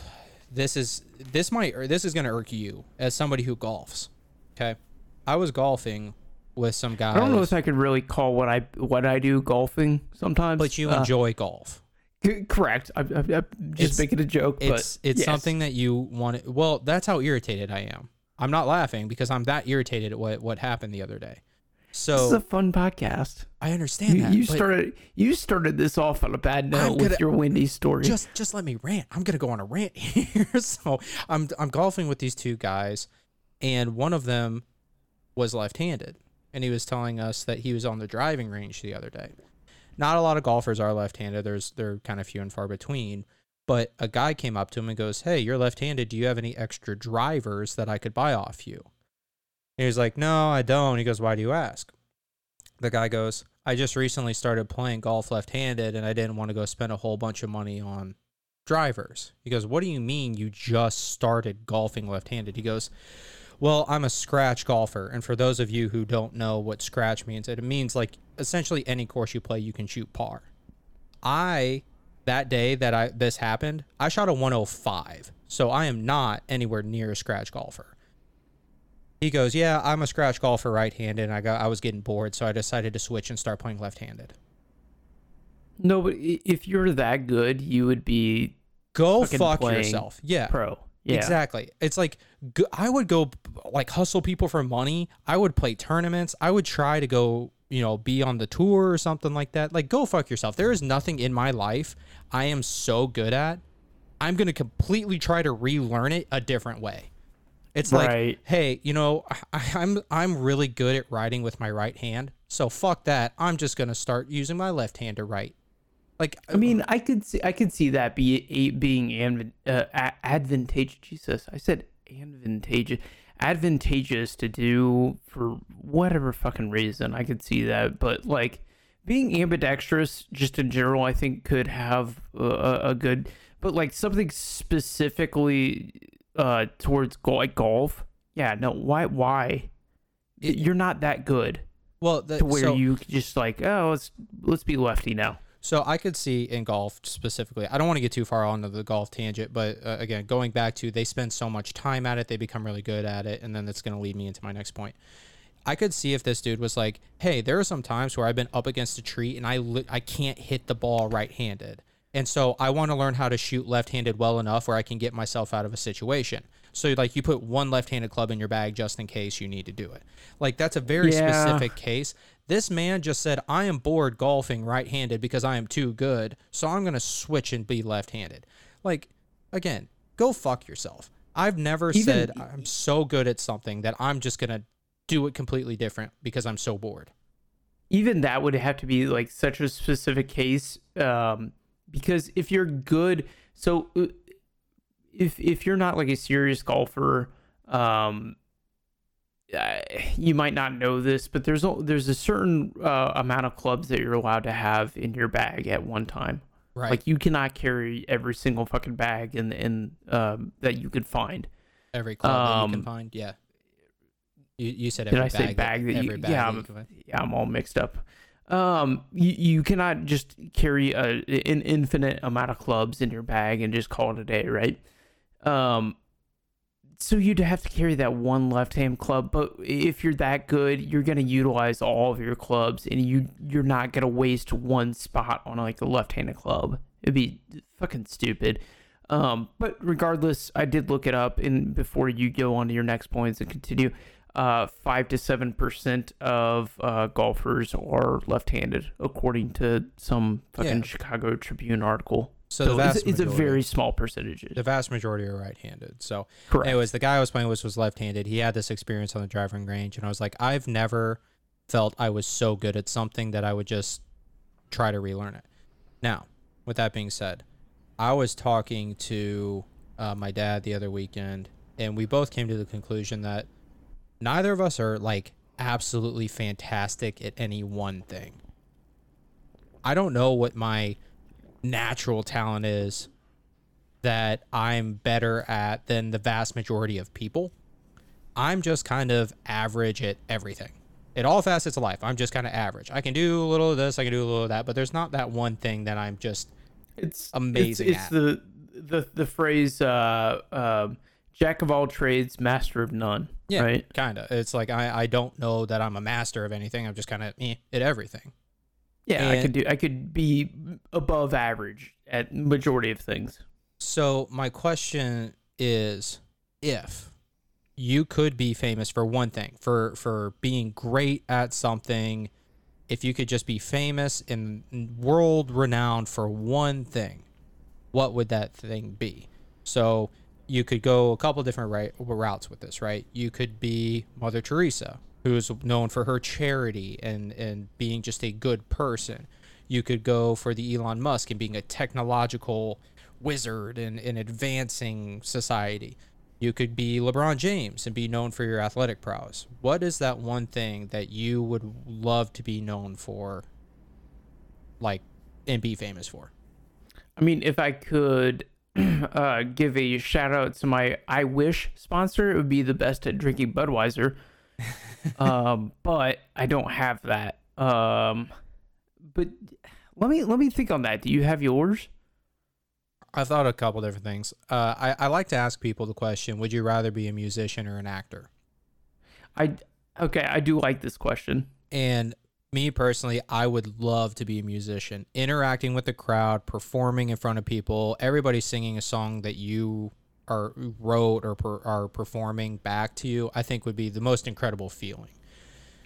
this is this might this is gonna irk you as somebody who golfs. Okay, I was golfing with some guys. I don't know if I could really call what I what I do golfing sometimes. but you Uh, enjoy golf. c- correct. I'm, I'm, I'm just It's- making a joke, but It's it's yes. something that you want. To, well, that's how irritated I am. I'm not laughing because I'm that irritated at what what happened the other day. This is So a fun podcast. I understand You, that. you started you started this off on a bad note I'm with your Wendy story. just just let me rant. I'm gonna go on a rant here. so I'm I'm golfing with these two guys, and one of them was left-handed, and he was telling us that he was on the driving range the other day. Not a lot of golfers are left-handed. There's they're kind of few and far between. But a guy came up to him and goes, "Hey, you're left-handed. Do you have any extra drivers that I could buy off you?" And he was like, "No, I don't." He goes, "Why do you ask?" The guy goes, I just recently started playing golf left handed and I didn't want to go spend a whole bunch of money on drivers. He goes, What do you mean you just started golfing left handed? He goes, Well, I'm a scratch golfer. And for those of you who don't know what scratch means, it means like essentially any course you play, you can shoot par. I, that day that I this happened, I shot a 105. So I am not anywhere near a scratch golfer. He goes, "Yeah, I'm a scratch golfer right-handed, and I got I was getting bored, so I decided to switch and start playing left-handed." no, but if you're that good, you would be Go fuck yourself. Yeah. pro. Yeah. Exactly. It's like I would go like hustle people for money. I would play tournaments. I would try to go, you know, be on the tour or something like that. Like go fuck yourself. There is nothing in my life I am so good at. I'm going to completely try to relearn it a different way. It's like, Right. hey, you know, I, I'm I'm really good at writing with my right hand. So fuck that. I'm just going to start using my left hand to write. Like I mean, I could see I could see that be a, being advan- uh, advantageous. Jesus, I said advantageous, advantageous to do for whatever fucking reason. I could see that, but like being ambidextrous, just in general, I think could have a, a, a good. But like something specifically uh towards go- like golf, yeah, no, why why? It- You're not that good well, the, to where so- you just like oh let's let's be lefty now. So I could see in golf specifically. I don't want to get too far onto the golf tangent, but uh, again, going back to they spend so much time at it, they become really good at it, and then that's going to lead me into my next point. I could see if this dude was like, "Hey, there are some times where I've been up against a tree and I li- I can't hit the ball right-handed, and so I want to learn how to shoot left-handed well enough where I can get myself out of a situation." So like you put one left-handed club in your bag just in case you need to do it. Like that's a very Yeah. specific case. This man just said, I am bored golfing right handed because I am too good, so I'm going to switch and be left handed. Like, again, go fuck yourself. I've never Even- said I'm so good at something that I'm just going to do it completely different because I'm so bored. even that would have to be like such a specific case um because if you're good so uh, if if you're not like a serious golfer um uh, you might not know this but there's a, there's a certain uh, amount of clubs that you're allowed to have in your bag at one time Right. like you cannot carry every single fucking bag in in um that you could find every club that you can um, find. Yeah. You, you said Did every I say bag, bag that you- every bag yeah, that I'm- you can find. yeah, I'm all mixed up. Um, you, you cannot just carry a, an infinite amount of clubs in your bag and just call it a day, right? Um, so you'd have to carry that one left-hand club, but if you're that good, you're gonna utilize all of your clubs, and you you're not gonna waste one spot on like a left-handed club. It'd be fucking stupid. Um, but regardless, I did look it up, and before you go on to your next points and continue, uh, five to seven percent of uh, golfers are left-handed, according to some fucking Yeah. Chicago Tribune article. So, So, the vast it's, it's a very small percentage. the vast majority are right-handed. So Correct. Anyways, the guy I was playing with was left-handed. He had this experience on the driving range, and I was like, I've never felt I was so good at something that I would just try to relearn it. Now, with that being said, I was talking to uh, my dad the other weekend, and we both came to the conclusion that neither of us are like absolutely fantastic at any one thing. I don't know what my natural talent is that I'm better at than the vast majority of people. I'm just kind of average at everything. At all facets of life, I'm just kind of average. I can do a little of this, I can do a little of that, but there's not that one thing that I'm just It's Amazing It's, it's at. the the the phrase uh, um "jack of all trades, master of none." yeah, Right. kind of. It's like I, I don't know that I'm a master of anything. I'm just kind of eh, at everything. Yeah, I could do. I could be above average at majority of things. So my question is if you could be famous for one thing, for for being great at something, if you could just be famous and world renowned for one thing, what would that thing be? So you could go a couple different right, routes with this, right? You could be Mother Teresa, who's known for her charity and and being just a good person. You could go for the Elon Musk and being a technological wizard and, and advancing society. You could be LeBron James and be known for your athletic prowess. What is that one thing that you would love to be known for, like, and be famous for? I mean, if I could uh, give a shout out to my I Wish sponsor, it would be the best at drinking Budweiser. Um, but I don't have that. Um, but let me let me think on that. Do you have yours? I thought a couple different things. Uh, I, I like to ask people the question Would you rather be a musician or an actor? I okay. I do like this question. And me personally, I would love to be a musician, interacting with the crowd, performing in front of people, everybody singing a song that you are wrote or per, are performing back to you. I think would be the most incredible feeling.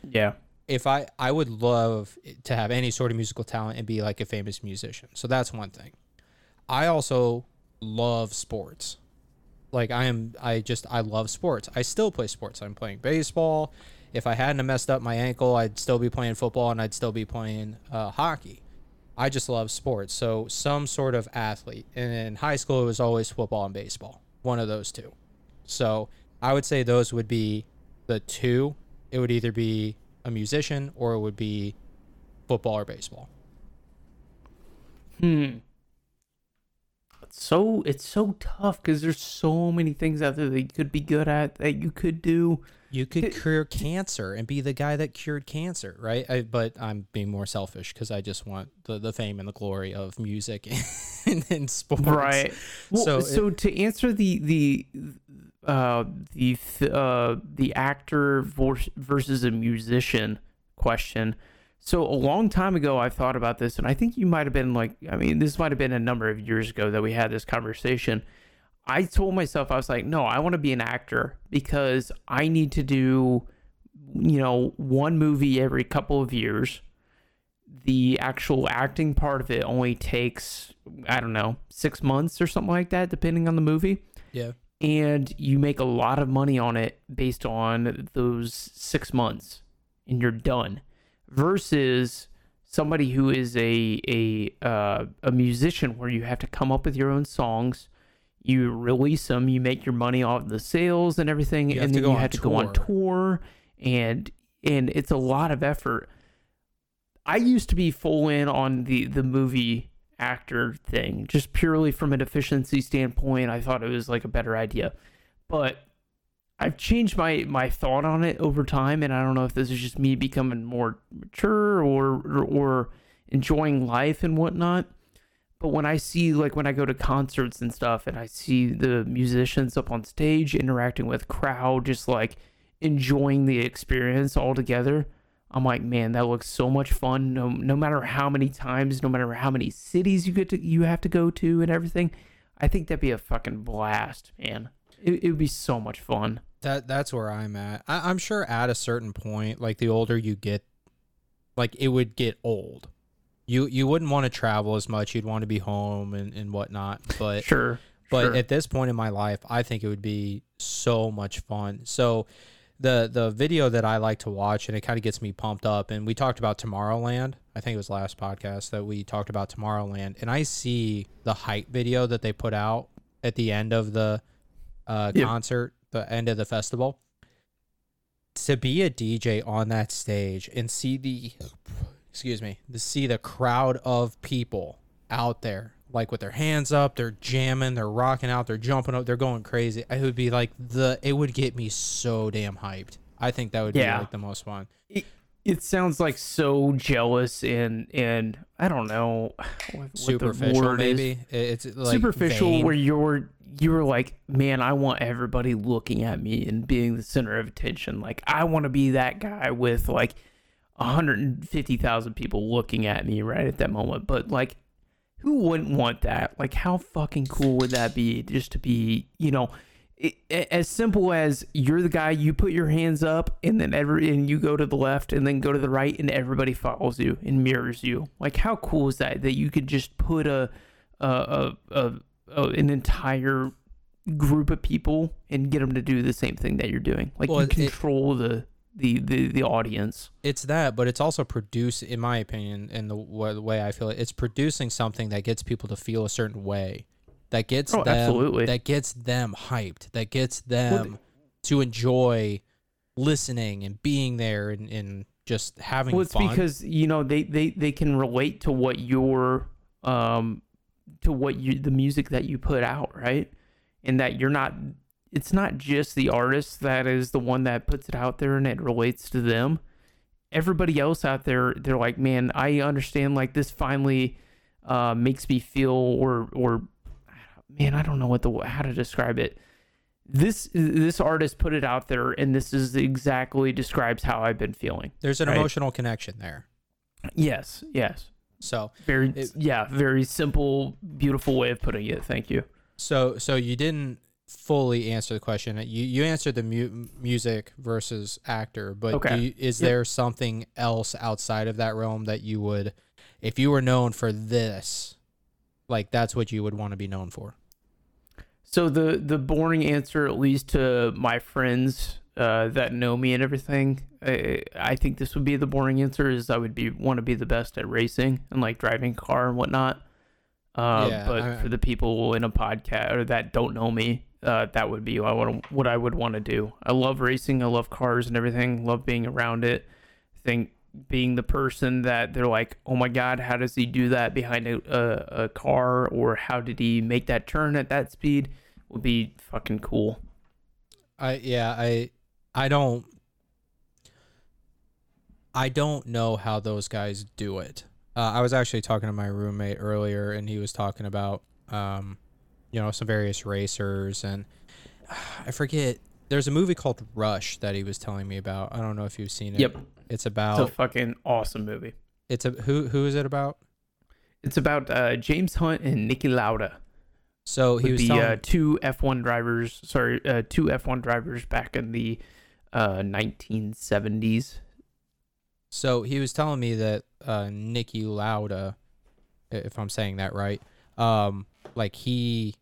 Yeah. If I I would love to have any sort of musical talent and be like a famous musician. So that's one thing. I also love sports. Like I am I just I love sports. I still play sports. I'm playing baseball. If I hadn't messed up my ankle, I'd still be playing football and I'd still be playing uh, hockey. I just love sports. So some sort of athlete. And in high school it was always football and baseball. One of those two. So I would say those would be the two. It would either be a musician or it would be football or baseball. Hmm. It's so it's so tough because there's so many things out there that you could be good at that you could do. You could It- cure cancer and be the guy that cured cancer, right? I, but I'm being more selfish because I just want the, the fame and the glory of music and, and sports. Right. Well, So so, it- to answer the the uh the uh the actor versus a musician question. So a long time ago, I thought about this, and I think you might have been like, I mean, this might have been a number of years ago that we had this conversation. I told myself, I was like, no, I want to be an actor because I need to do, you know, one movie every couple of years. The actual acting part of it only takes, I don't know, six months or something like that, depending on the movie Yeah. and you make a lot of money on it based on those six months and you're done versus somebody who is a a uh, a musician where you have to come up with your own songs you release them you make your money off the sales and everything You and then you have to go on tour. tour and and it's a lot of effort. I used to be full in on the the movie actor thing just purely from an efficiency standpoint. I thought it was like a better idea. But i've changed my my thought on it over time and i don't know if this is just me becoming more mature or or, or enjoying life and whatnot but when i see like when i go to concerts and stuff and i see the musicians up on stage interacting with crowd just like enjoying the experience all together I'm like, man, that looks so much fun. No, no matter how many times, no matter how many cities you get to, you have to go to, and everything. I think that'd be a fucking blast, man. It, it would be so much fun. That that's where I'm at. I, I'm sure at a certain point, like the older you get, like it would get old. You you wouldn't want to travel as much. You'd want to be home and, and whatnot. But Sure, but sure. at this point in my life, I think it would be so much fun. So the the video that I like to watch and it kind of gets me pumped up and we talked about Tomorrowland. I think it was last podcast that we talked about Tomorrowland and I see the hype video that they put out at the end of the uh, Yeah. concert, the end of the festival. To be a DJ on that stage and see the excuse me, to see the crowd of people out there like with their hands up, they're jamming, they're rocking out, they're jumping up, they're going crazy. It would be like the it would get me so damn hyped. I think that would Yeah. be like the most fun. It, sounds like so jealous and and I don't know what, Superficial, word is. maybe. It's like superficial vain. where you're you're like man i want everybody looking at me and being the center of attention like i want to be that guy with like 150000 people looking at me right at that moment but like who wouldn't want that like how fucking cool would that be just to be you know it, as simple as you're the guy you put your hands up and then every and you go to the left and then go to the right and everybody follows you and mirrors you. Like how cool is that that you could just put a a, a, a, an entire group of people and get them to do the same thing that you're doing? Like Well, you it- control the, the the the audience. It's that, but it's also produce, in my opinion, and the, the way I feel it, it's producing something that gets people to feel a certain way, that gets Oh, them, absolutely. that gets them hyped, that gets Well, them to enjoy listening and being there and, and just having well it's fun. because you know they, they they can relate to what your um to what you the music that you put out right and that you're not it's not just the artist that is the one that puts it out there and it relates to them everybody else out there they're like man i understand like this finally uh makes me feel or or man i don't know what the how to describe it this this artist put it out there and this is exactly describes how i've been feeling There's an right. emotional connection there. yes yes So, very It- yeah very simple beautiful way of putting it thank you so, so you didn't fully answer the question. You you answered the mu- music versus actor, but Okay. do you, is Yep. there something else outside of that realm that you would, if you were known for this, like that's what you would want to be known for? So the the boring answer at least to my friends uh, that know me and everything I, I think this would be the boring answer is i would be want to be the best at racing and like driving a car and whatnot. Uh, Yeah, but I- for the people in a podcast or that don't know me uh, that would be what I, wanna, what I would want to do. I love racing. I love cars and everything. Love being around it. I think being the person that they're like, oh my god, how does he do that behind a, a, a car, or how did he make that turn at that speed? Would be fucking cool. I yeah I I don't I don't know how those guys do it. Uh, I was actually talking to my roommate earlier, and he was talking about um, you know some various racers, and I forget. There's a movie called Rush that he was telling me about. I don't know if you've seen it. Yep, It's about it's a fucking awesome movie. it's a who who is it about? It's about uh, James Hunt and Niki Lauda. So he was be telling uh, two F1 drivers. Sorry, uh, two F1 drivers back in the uh, 1970s. So he was telling me that uh, Niki Lauda, if I'm saying that right, um, like he,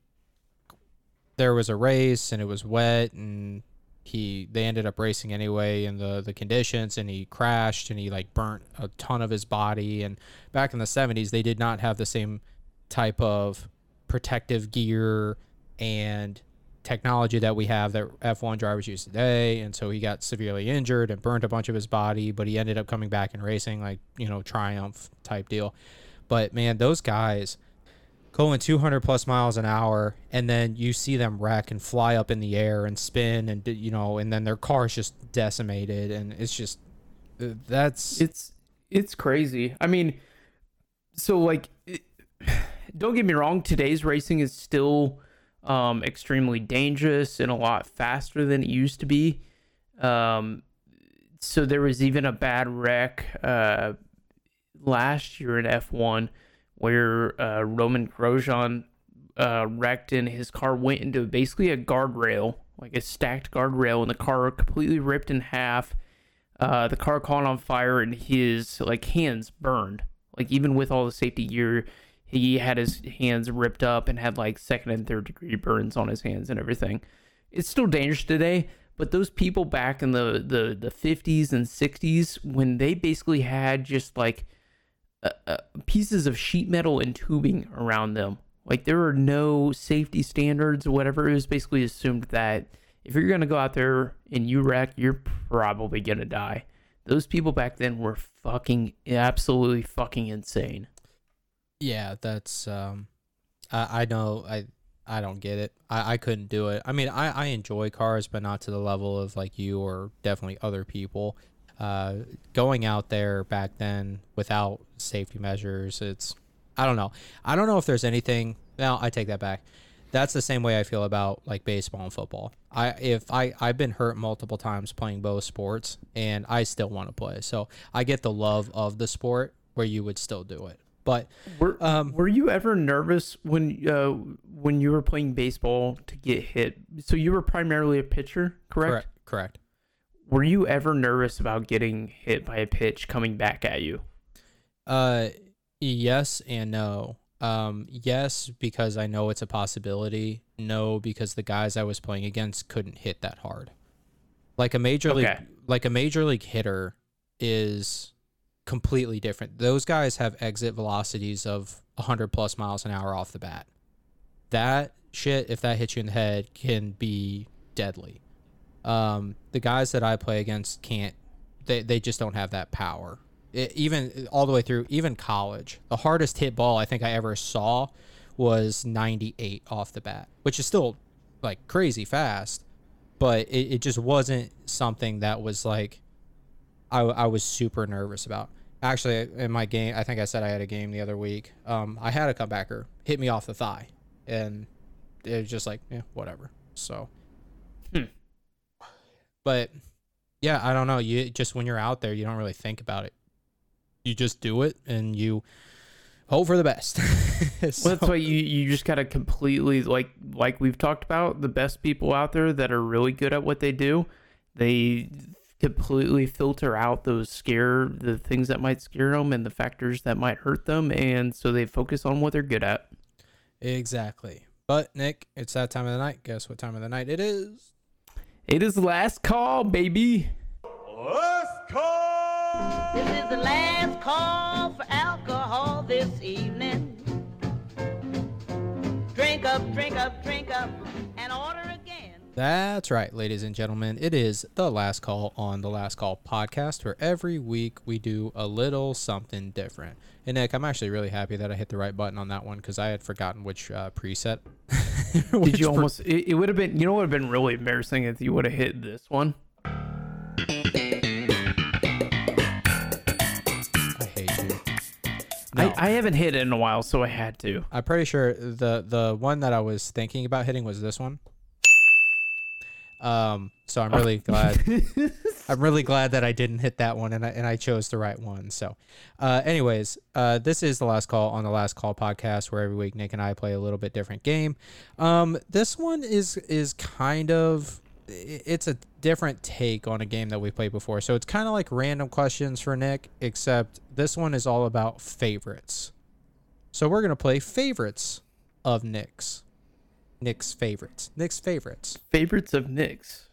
there was a race and it was wet and he they ended up racing anyway in the the conditions and he crashed and he like burnt a ton of his body and back in the 70s they did not have the same type of protective gear and technology that we have that F1 drivers use today. And so he got severely injured and burnt a bunch of his body, but he ended up coming back and racing, like, you know, triumph type deal. But man, those guys going 200 plus miles an hour, and then you see them wreck and fly up in the air and spin, and, you know, and then their car is just decimated. And it's just, uh, that's, It's it's crazy. I mean, so like, it, don't get me wrong. Today's racing is still um, extremely dangerous and a lot faster than it used to be. Um, so there was even a bad wreck uh, last year in F1 where uh, Romain Grosjean uh, wrecked and his car went into basically a guardrail, like a stacked guardrail, and the car completely ripped in half. Uh, the car caught on fire and his like hands burned. Like even with all the safety gear, he had his hands ripped up and had like second and third degree burns on his hands and everything. It's still dangerous today, but those people back in the the the 50s and 60s when they basically had just like uh, uh, pieces of sheet metal and tubing around them. Like there were no safety standards or whatever. It was basically assumed that if you're gonna go out there and you wreck, you're probably gonna die. Those people back then were fucking absolutely fucking insane. yeah, that's, um, I, I know I I don't get it. I, I couldn't do it. I mean, I, I enjoy cars, but not to the level of like you or definitely other people. Uh, going out there back then without safety measures, it's I don't know. I don't know if there's anything. Now I take that back. That's the same way I feel about like baseball and football. I if I I've been hurt multiple times playing both sports, and I still want to play. So I get the love of the sport where you would still do it. But Were Um, Were you ever nervous when uh when you were playing baseball to get hit? So you were primarily a pitcher, correct? correct, correct. Were you ever nervous about getting hit by a pitch coming back at you? Uh, yes and no. Um, yes because I know it's a possibility. No because the guys I was playing against couldn't hit that hard. Like a major league, like a major league hitter is completely different. Those guys have exit velocities of 100 plus miles an hour off the bat. That shit, if that hits you in the head, can be deadly. Um, the guys that I play against can't. They they just don't have that power. It, even all the way through, even college, the hardest hit ball I think I ever saw was 98 off the bat, which is still like crazy fast, but it, it just wasn't something that was like I, I was super nervous about. Actually, in my game, I think I said I had a game the other week. Um, I had a comebacker hit me off the thigh, and it was just like, yeah, whatever. So. But yeah, I don't know. You just when you're out there, you don't really think about it. You just do it, and you hope for the best. Well, that's why you you just gotta completely like like we've talked about the best people out there that are really good at what they do. They completely filter out those scare the things that might scare them and the factors that might hurt them, and so they focus on what they're good at. exactly. But Nick, it's that time of the night. Guess what time of the night it is? It is last call, baby. Let's call! This is the last call for alcohol this evening. Drink up, drink up, drink up, and order again. That's right, ladies and gentlemen. It is the last call on the Last Call podcast, where every week we do a little something different. And Nick, I'm actually really happy that I hit the right button on that one because I had forgotten which uh, preset. Did which you pre- almost? It, it would have been. You know, what would have been really embarrassing if you would have hit this one. I hate you. No, I, I haven't hit it in a while, so I had to. I'm pretty sure the the one that I was thinking about hitting was this one. Um, so I'm really glad. I'm really glad that I didn't hit that one and I, and I chose the right one. So, uh, anyways, uh, this is the last call on the last call podcast where every week Nick and I play a little bit different game. Um, this one is is kind of it's a different take on a game that we played before. So it's kind of like random questions for Nick, except this one is all about favorites. So we're gonna play favorites of Nick's. Nick's favorites. Nick's favorites. favorites of Nick's.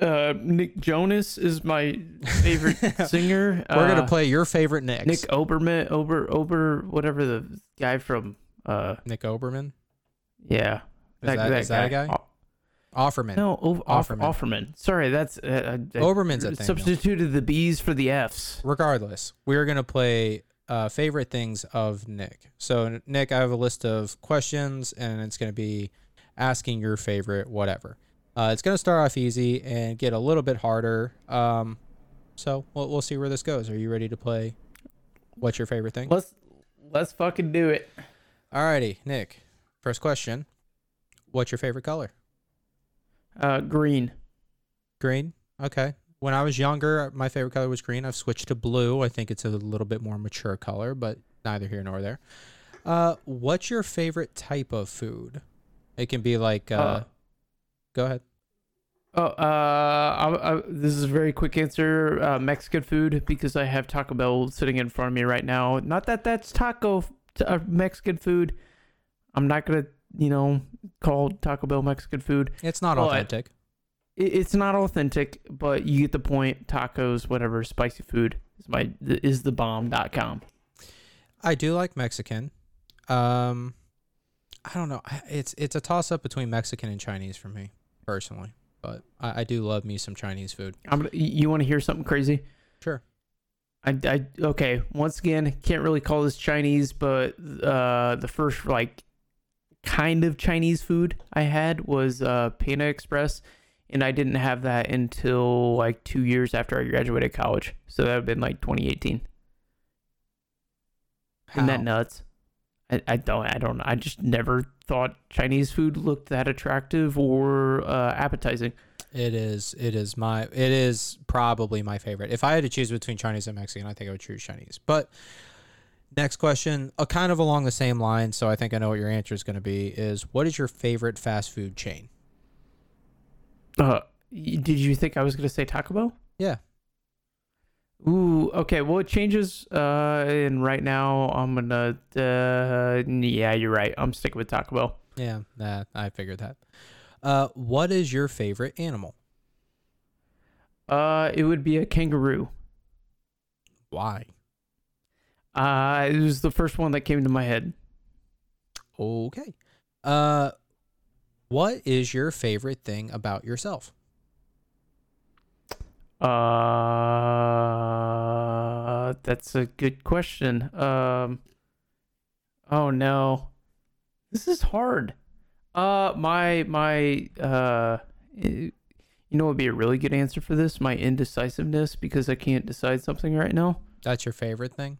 Uh, Nick Jonas is my favorite singer. We're gonna Uh, play your favorite Nick's. Nick Oberman, Ober, Ober, whatever the guy from. Uh, Nick Oberman. yeah, Is that- is that a guy? O- Offerman. No, o- Offerman. Offerman. Sorry, that's uh, uh, Oberman's a thing. Substituted the B's for the F's. regardless, we're gonna play uh, favorite things of Nick. So Nick, I have a list of questions, and it's gonna be asking your favorite whatever. Uh, it's gonna start off easy and get a little bit harder. Um, so we'll we'll see where this goes. Are you ready to play? What's your favorite thing? Let's let's fucking do it. Alrighty, Nick. First question. What's your favorite color? Uh, green. Green. Okay. When I was younger, my favorite color was green. I've switched to blue. I think it's a little bit more mature color, but neither here nor there. Uh, what's your favorite type of food? It can be like. Uh, Uh, go ahead. Oh, uh, I, I, this is a very quick answer. Uh, Mexican food because I have Taco Bell sitting in front of me right now. Not that that's taco uh, Mexican food. I'm not gonna, you know, call Taco Bell Mexican food. It's not authentic. It, it's not authentic, but you get the point. Tacos, whatever, spicy food is my is the bomb.com. I do like Mexican. Um, I don't know. It's it's a toss up between Mexican and Chinese for me personally, but I, I do love me some Chinese food. I'm gonna, you want to hear something crazy? Sure. I, I okay. Once again, can't really call this Chinese, but uh, the first like kind of Chinese food I had was uh, Panda Express, and I didn't have that until like two years after I graduated college. So that would have been like 2018. Isn't that nuts? I, I don't I don't I just never thought Chinese food looked that attractive or uh, appetizing. It is. It is my. It is probably my favorite. If I had to choose between Chinese and Mexican, I think I would choose Chinese. But next question, uh, kind of along the same line. So I think I know what your answer is going to be. Is what is your favorite fast food chain? Uh, did you think I was gonna say Taco Bell? Yeah. Ooh, okay. Well, it changes. Uh, and right now I'm gonna. Uh, yeah, you're right. I'm sticking with Taco Bell. Yeah. I figured that. Uh, what is your favorite animal? Uh, it would be a kangaroo. Why? Uh, it was the first one that came to my head. Okay. Uh, what is your favorite thing about yourself? Uh, that's a good question. Um, oh no, this is hard. Uh, my my uh, eh, you know, what would be a really good answer for this? My indecisiveness because I can't decide something right now. That's your favorite thing?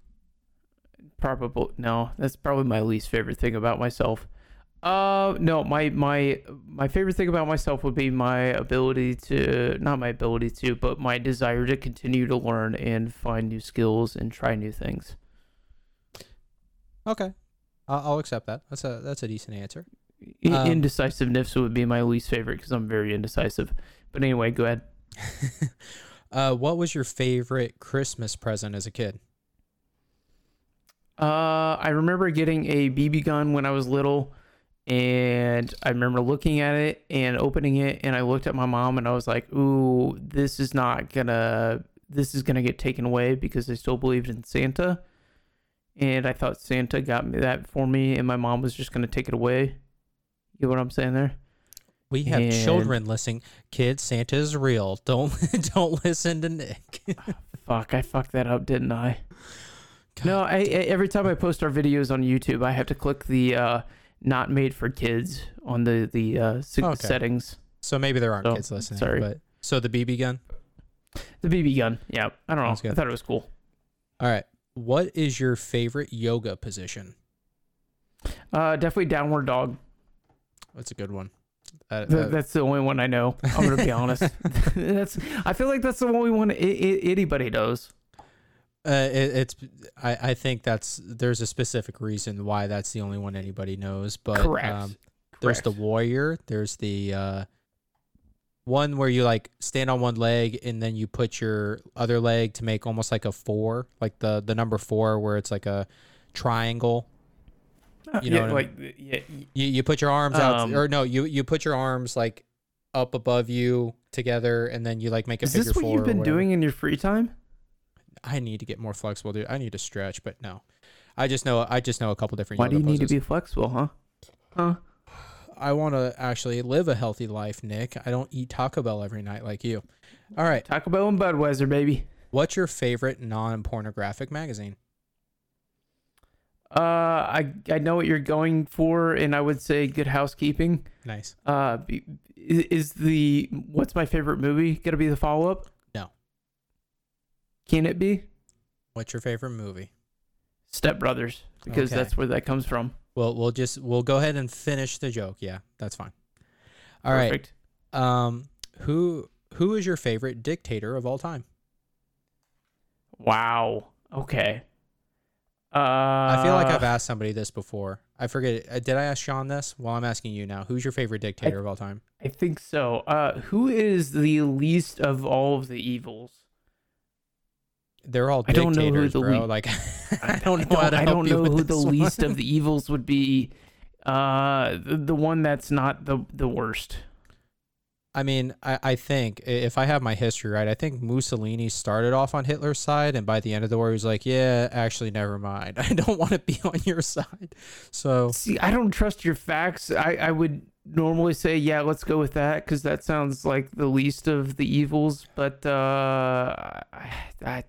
Probably no. That's probably my least favorite thing about myself. Uh, no. My my my favorite thing about myself would be my ability to not my ability to, but my desire to continue to learn and find new skills and try new things. Okay. I'll, I'll accept that. That's a that's a decent answer. Um, Indecisiveness would be my least favorite because I'm very indecisive. But anyway, go ahead. uh, what was your favorite Christmas present as a kid? Uh, I remember getting a BB gun when I was little, and I remember looking at it and opening it, and I looked at my mom and I was like, "Ooh, this is not gonna, this is gonna get taken away because I still believed in Santa." And I thought Santa got me that for me, and my mom was just gonna take it away. You know what I'm saying there? We have And- children listening. Kids, Santa is real. Don't don't listen to Nick. Fuck, I fucked that up, didn't I? No, I, I every time I post our videos on YouTube, I have to click the uh, "not made for kids" on the the uh, Okay. settings. So maybe there aren't Oh, kids listening. sorry. But so the BB gun. The BB gun. Yeah, I don't know. I thought it was cool. All right. What is your favorite yoga position? Uh, definitely downward dog. That's a good one. That- Th- that's the only one I know. I'm gonna be honest. that's. I feel like that's the only one I- I- anybody knows. Uh, it, it's. I, I think that's. There's a specific reason why that's the only one anybody knows. But Correct. Um, there's the warrior. There's the uh, one where you like stand on one leg and then you put your other leg to make almost like a four, like the the number four, where it's like a triangle. you know yeah, what I like yeah, You you put your arms out, Um, or no, you you put your arms like up above you together, and then you like make a Is figure this what four. you've been doing in your free time? I need to get more flexible, dude. I need to stretch, but no. I just know I just know a couple different. Why do you need to be flexible, huh? Huh? I want to actually live a healthy life, Nick. I don't eat Taco Bell every night like you. All right. Taco Bell and Budweiser, baby. What's your favorite non-pornographic magazine? Uh, I I know what you're going for, and I would say Good Housekeeping. Nice. Uh, is the what's my favorite movie gonna be the follow up? Can it be What's your favorite movie? Step Brothers? Because Okay. that's where that comes from. Well, we'll just we'll go ahead and finish the joke. Yeah, that's fine. All right. Perfect. Um, who who is your favorite dictator of all time? Wow. Okay. Uh, I feel like I've asked somebody this before. I forget. Uh, did I ask Sean this? Well, I'm asking you now. Who's your favorite dictator of all time? I think so. Uh, who is the least of all of the evils? They're all I don't know who the bro. le- Like, I don't know how to I don't know who the this least of the evils would be. Uh, the, the one that's not the the worst. I mean, I, I think if I have my history right, I think Mussolini started off on Hitler's side, and by the end of the war, he was like, "Yeah, actually, never mind. I don't want to be on your side." So, See, I don't trust your facts. I, I would normally say, yeah, let's go with that because that sounds like the least of the evils. But uh, I, I,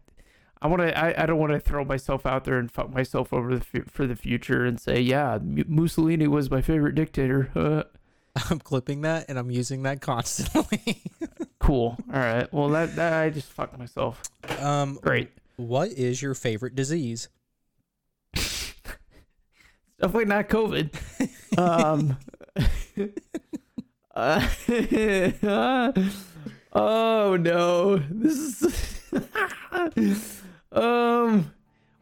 I want to. I, I don't want to throw myself out there and fuck myself over the fu- for the future and say, yeah, M- Mussolini was my favorite dictator. I'm clipping that and I'm using that constantly. cool. All right. Well, that, that I just fucked myself. um, Great. What is your favorite disease? Definitely not COVID. um. uh, oh no, this is um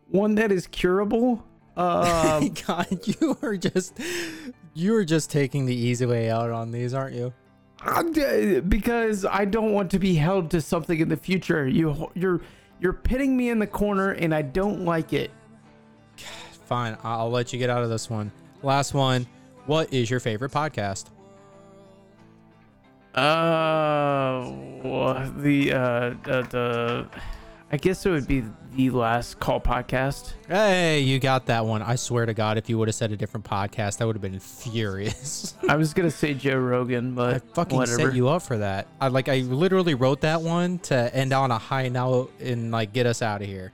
one that is curable. Um, God, you are just you are just taking the easy way out on these, aren't you? I'm because I don't want to be held to something in the future. You you're you're pitting me in the corner, and I don't like it. Fine, I'll let you get out of this one. Last one. What is your favorite podcast? Uh, well, the uh the, the I guess it would be the last call podcast. Hey, you got that one. I swear to God, if you would have said a different podcast, I would have been furious. I was gonna say Joe Rogan, but I fucking whatever. set you up for that. I like I literally wrote that one to end on a high note and like get us out of here.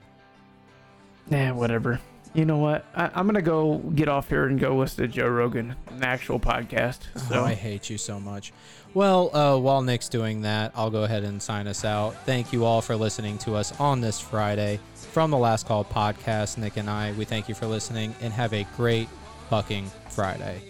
Nah, whatever you know what? I, am gonna go get off here and go listen to Joe Rogan, an actual podcast. Oh, so oh, I hate you so much. Well, uh, while Nick's doing that, I'll go ahead and sign us out. Thank you all for listening to us on this Friday from the Last Call podcast. Nick and I, we thank you for listening and have a great fucking Friday.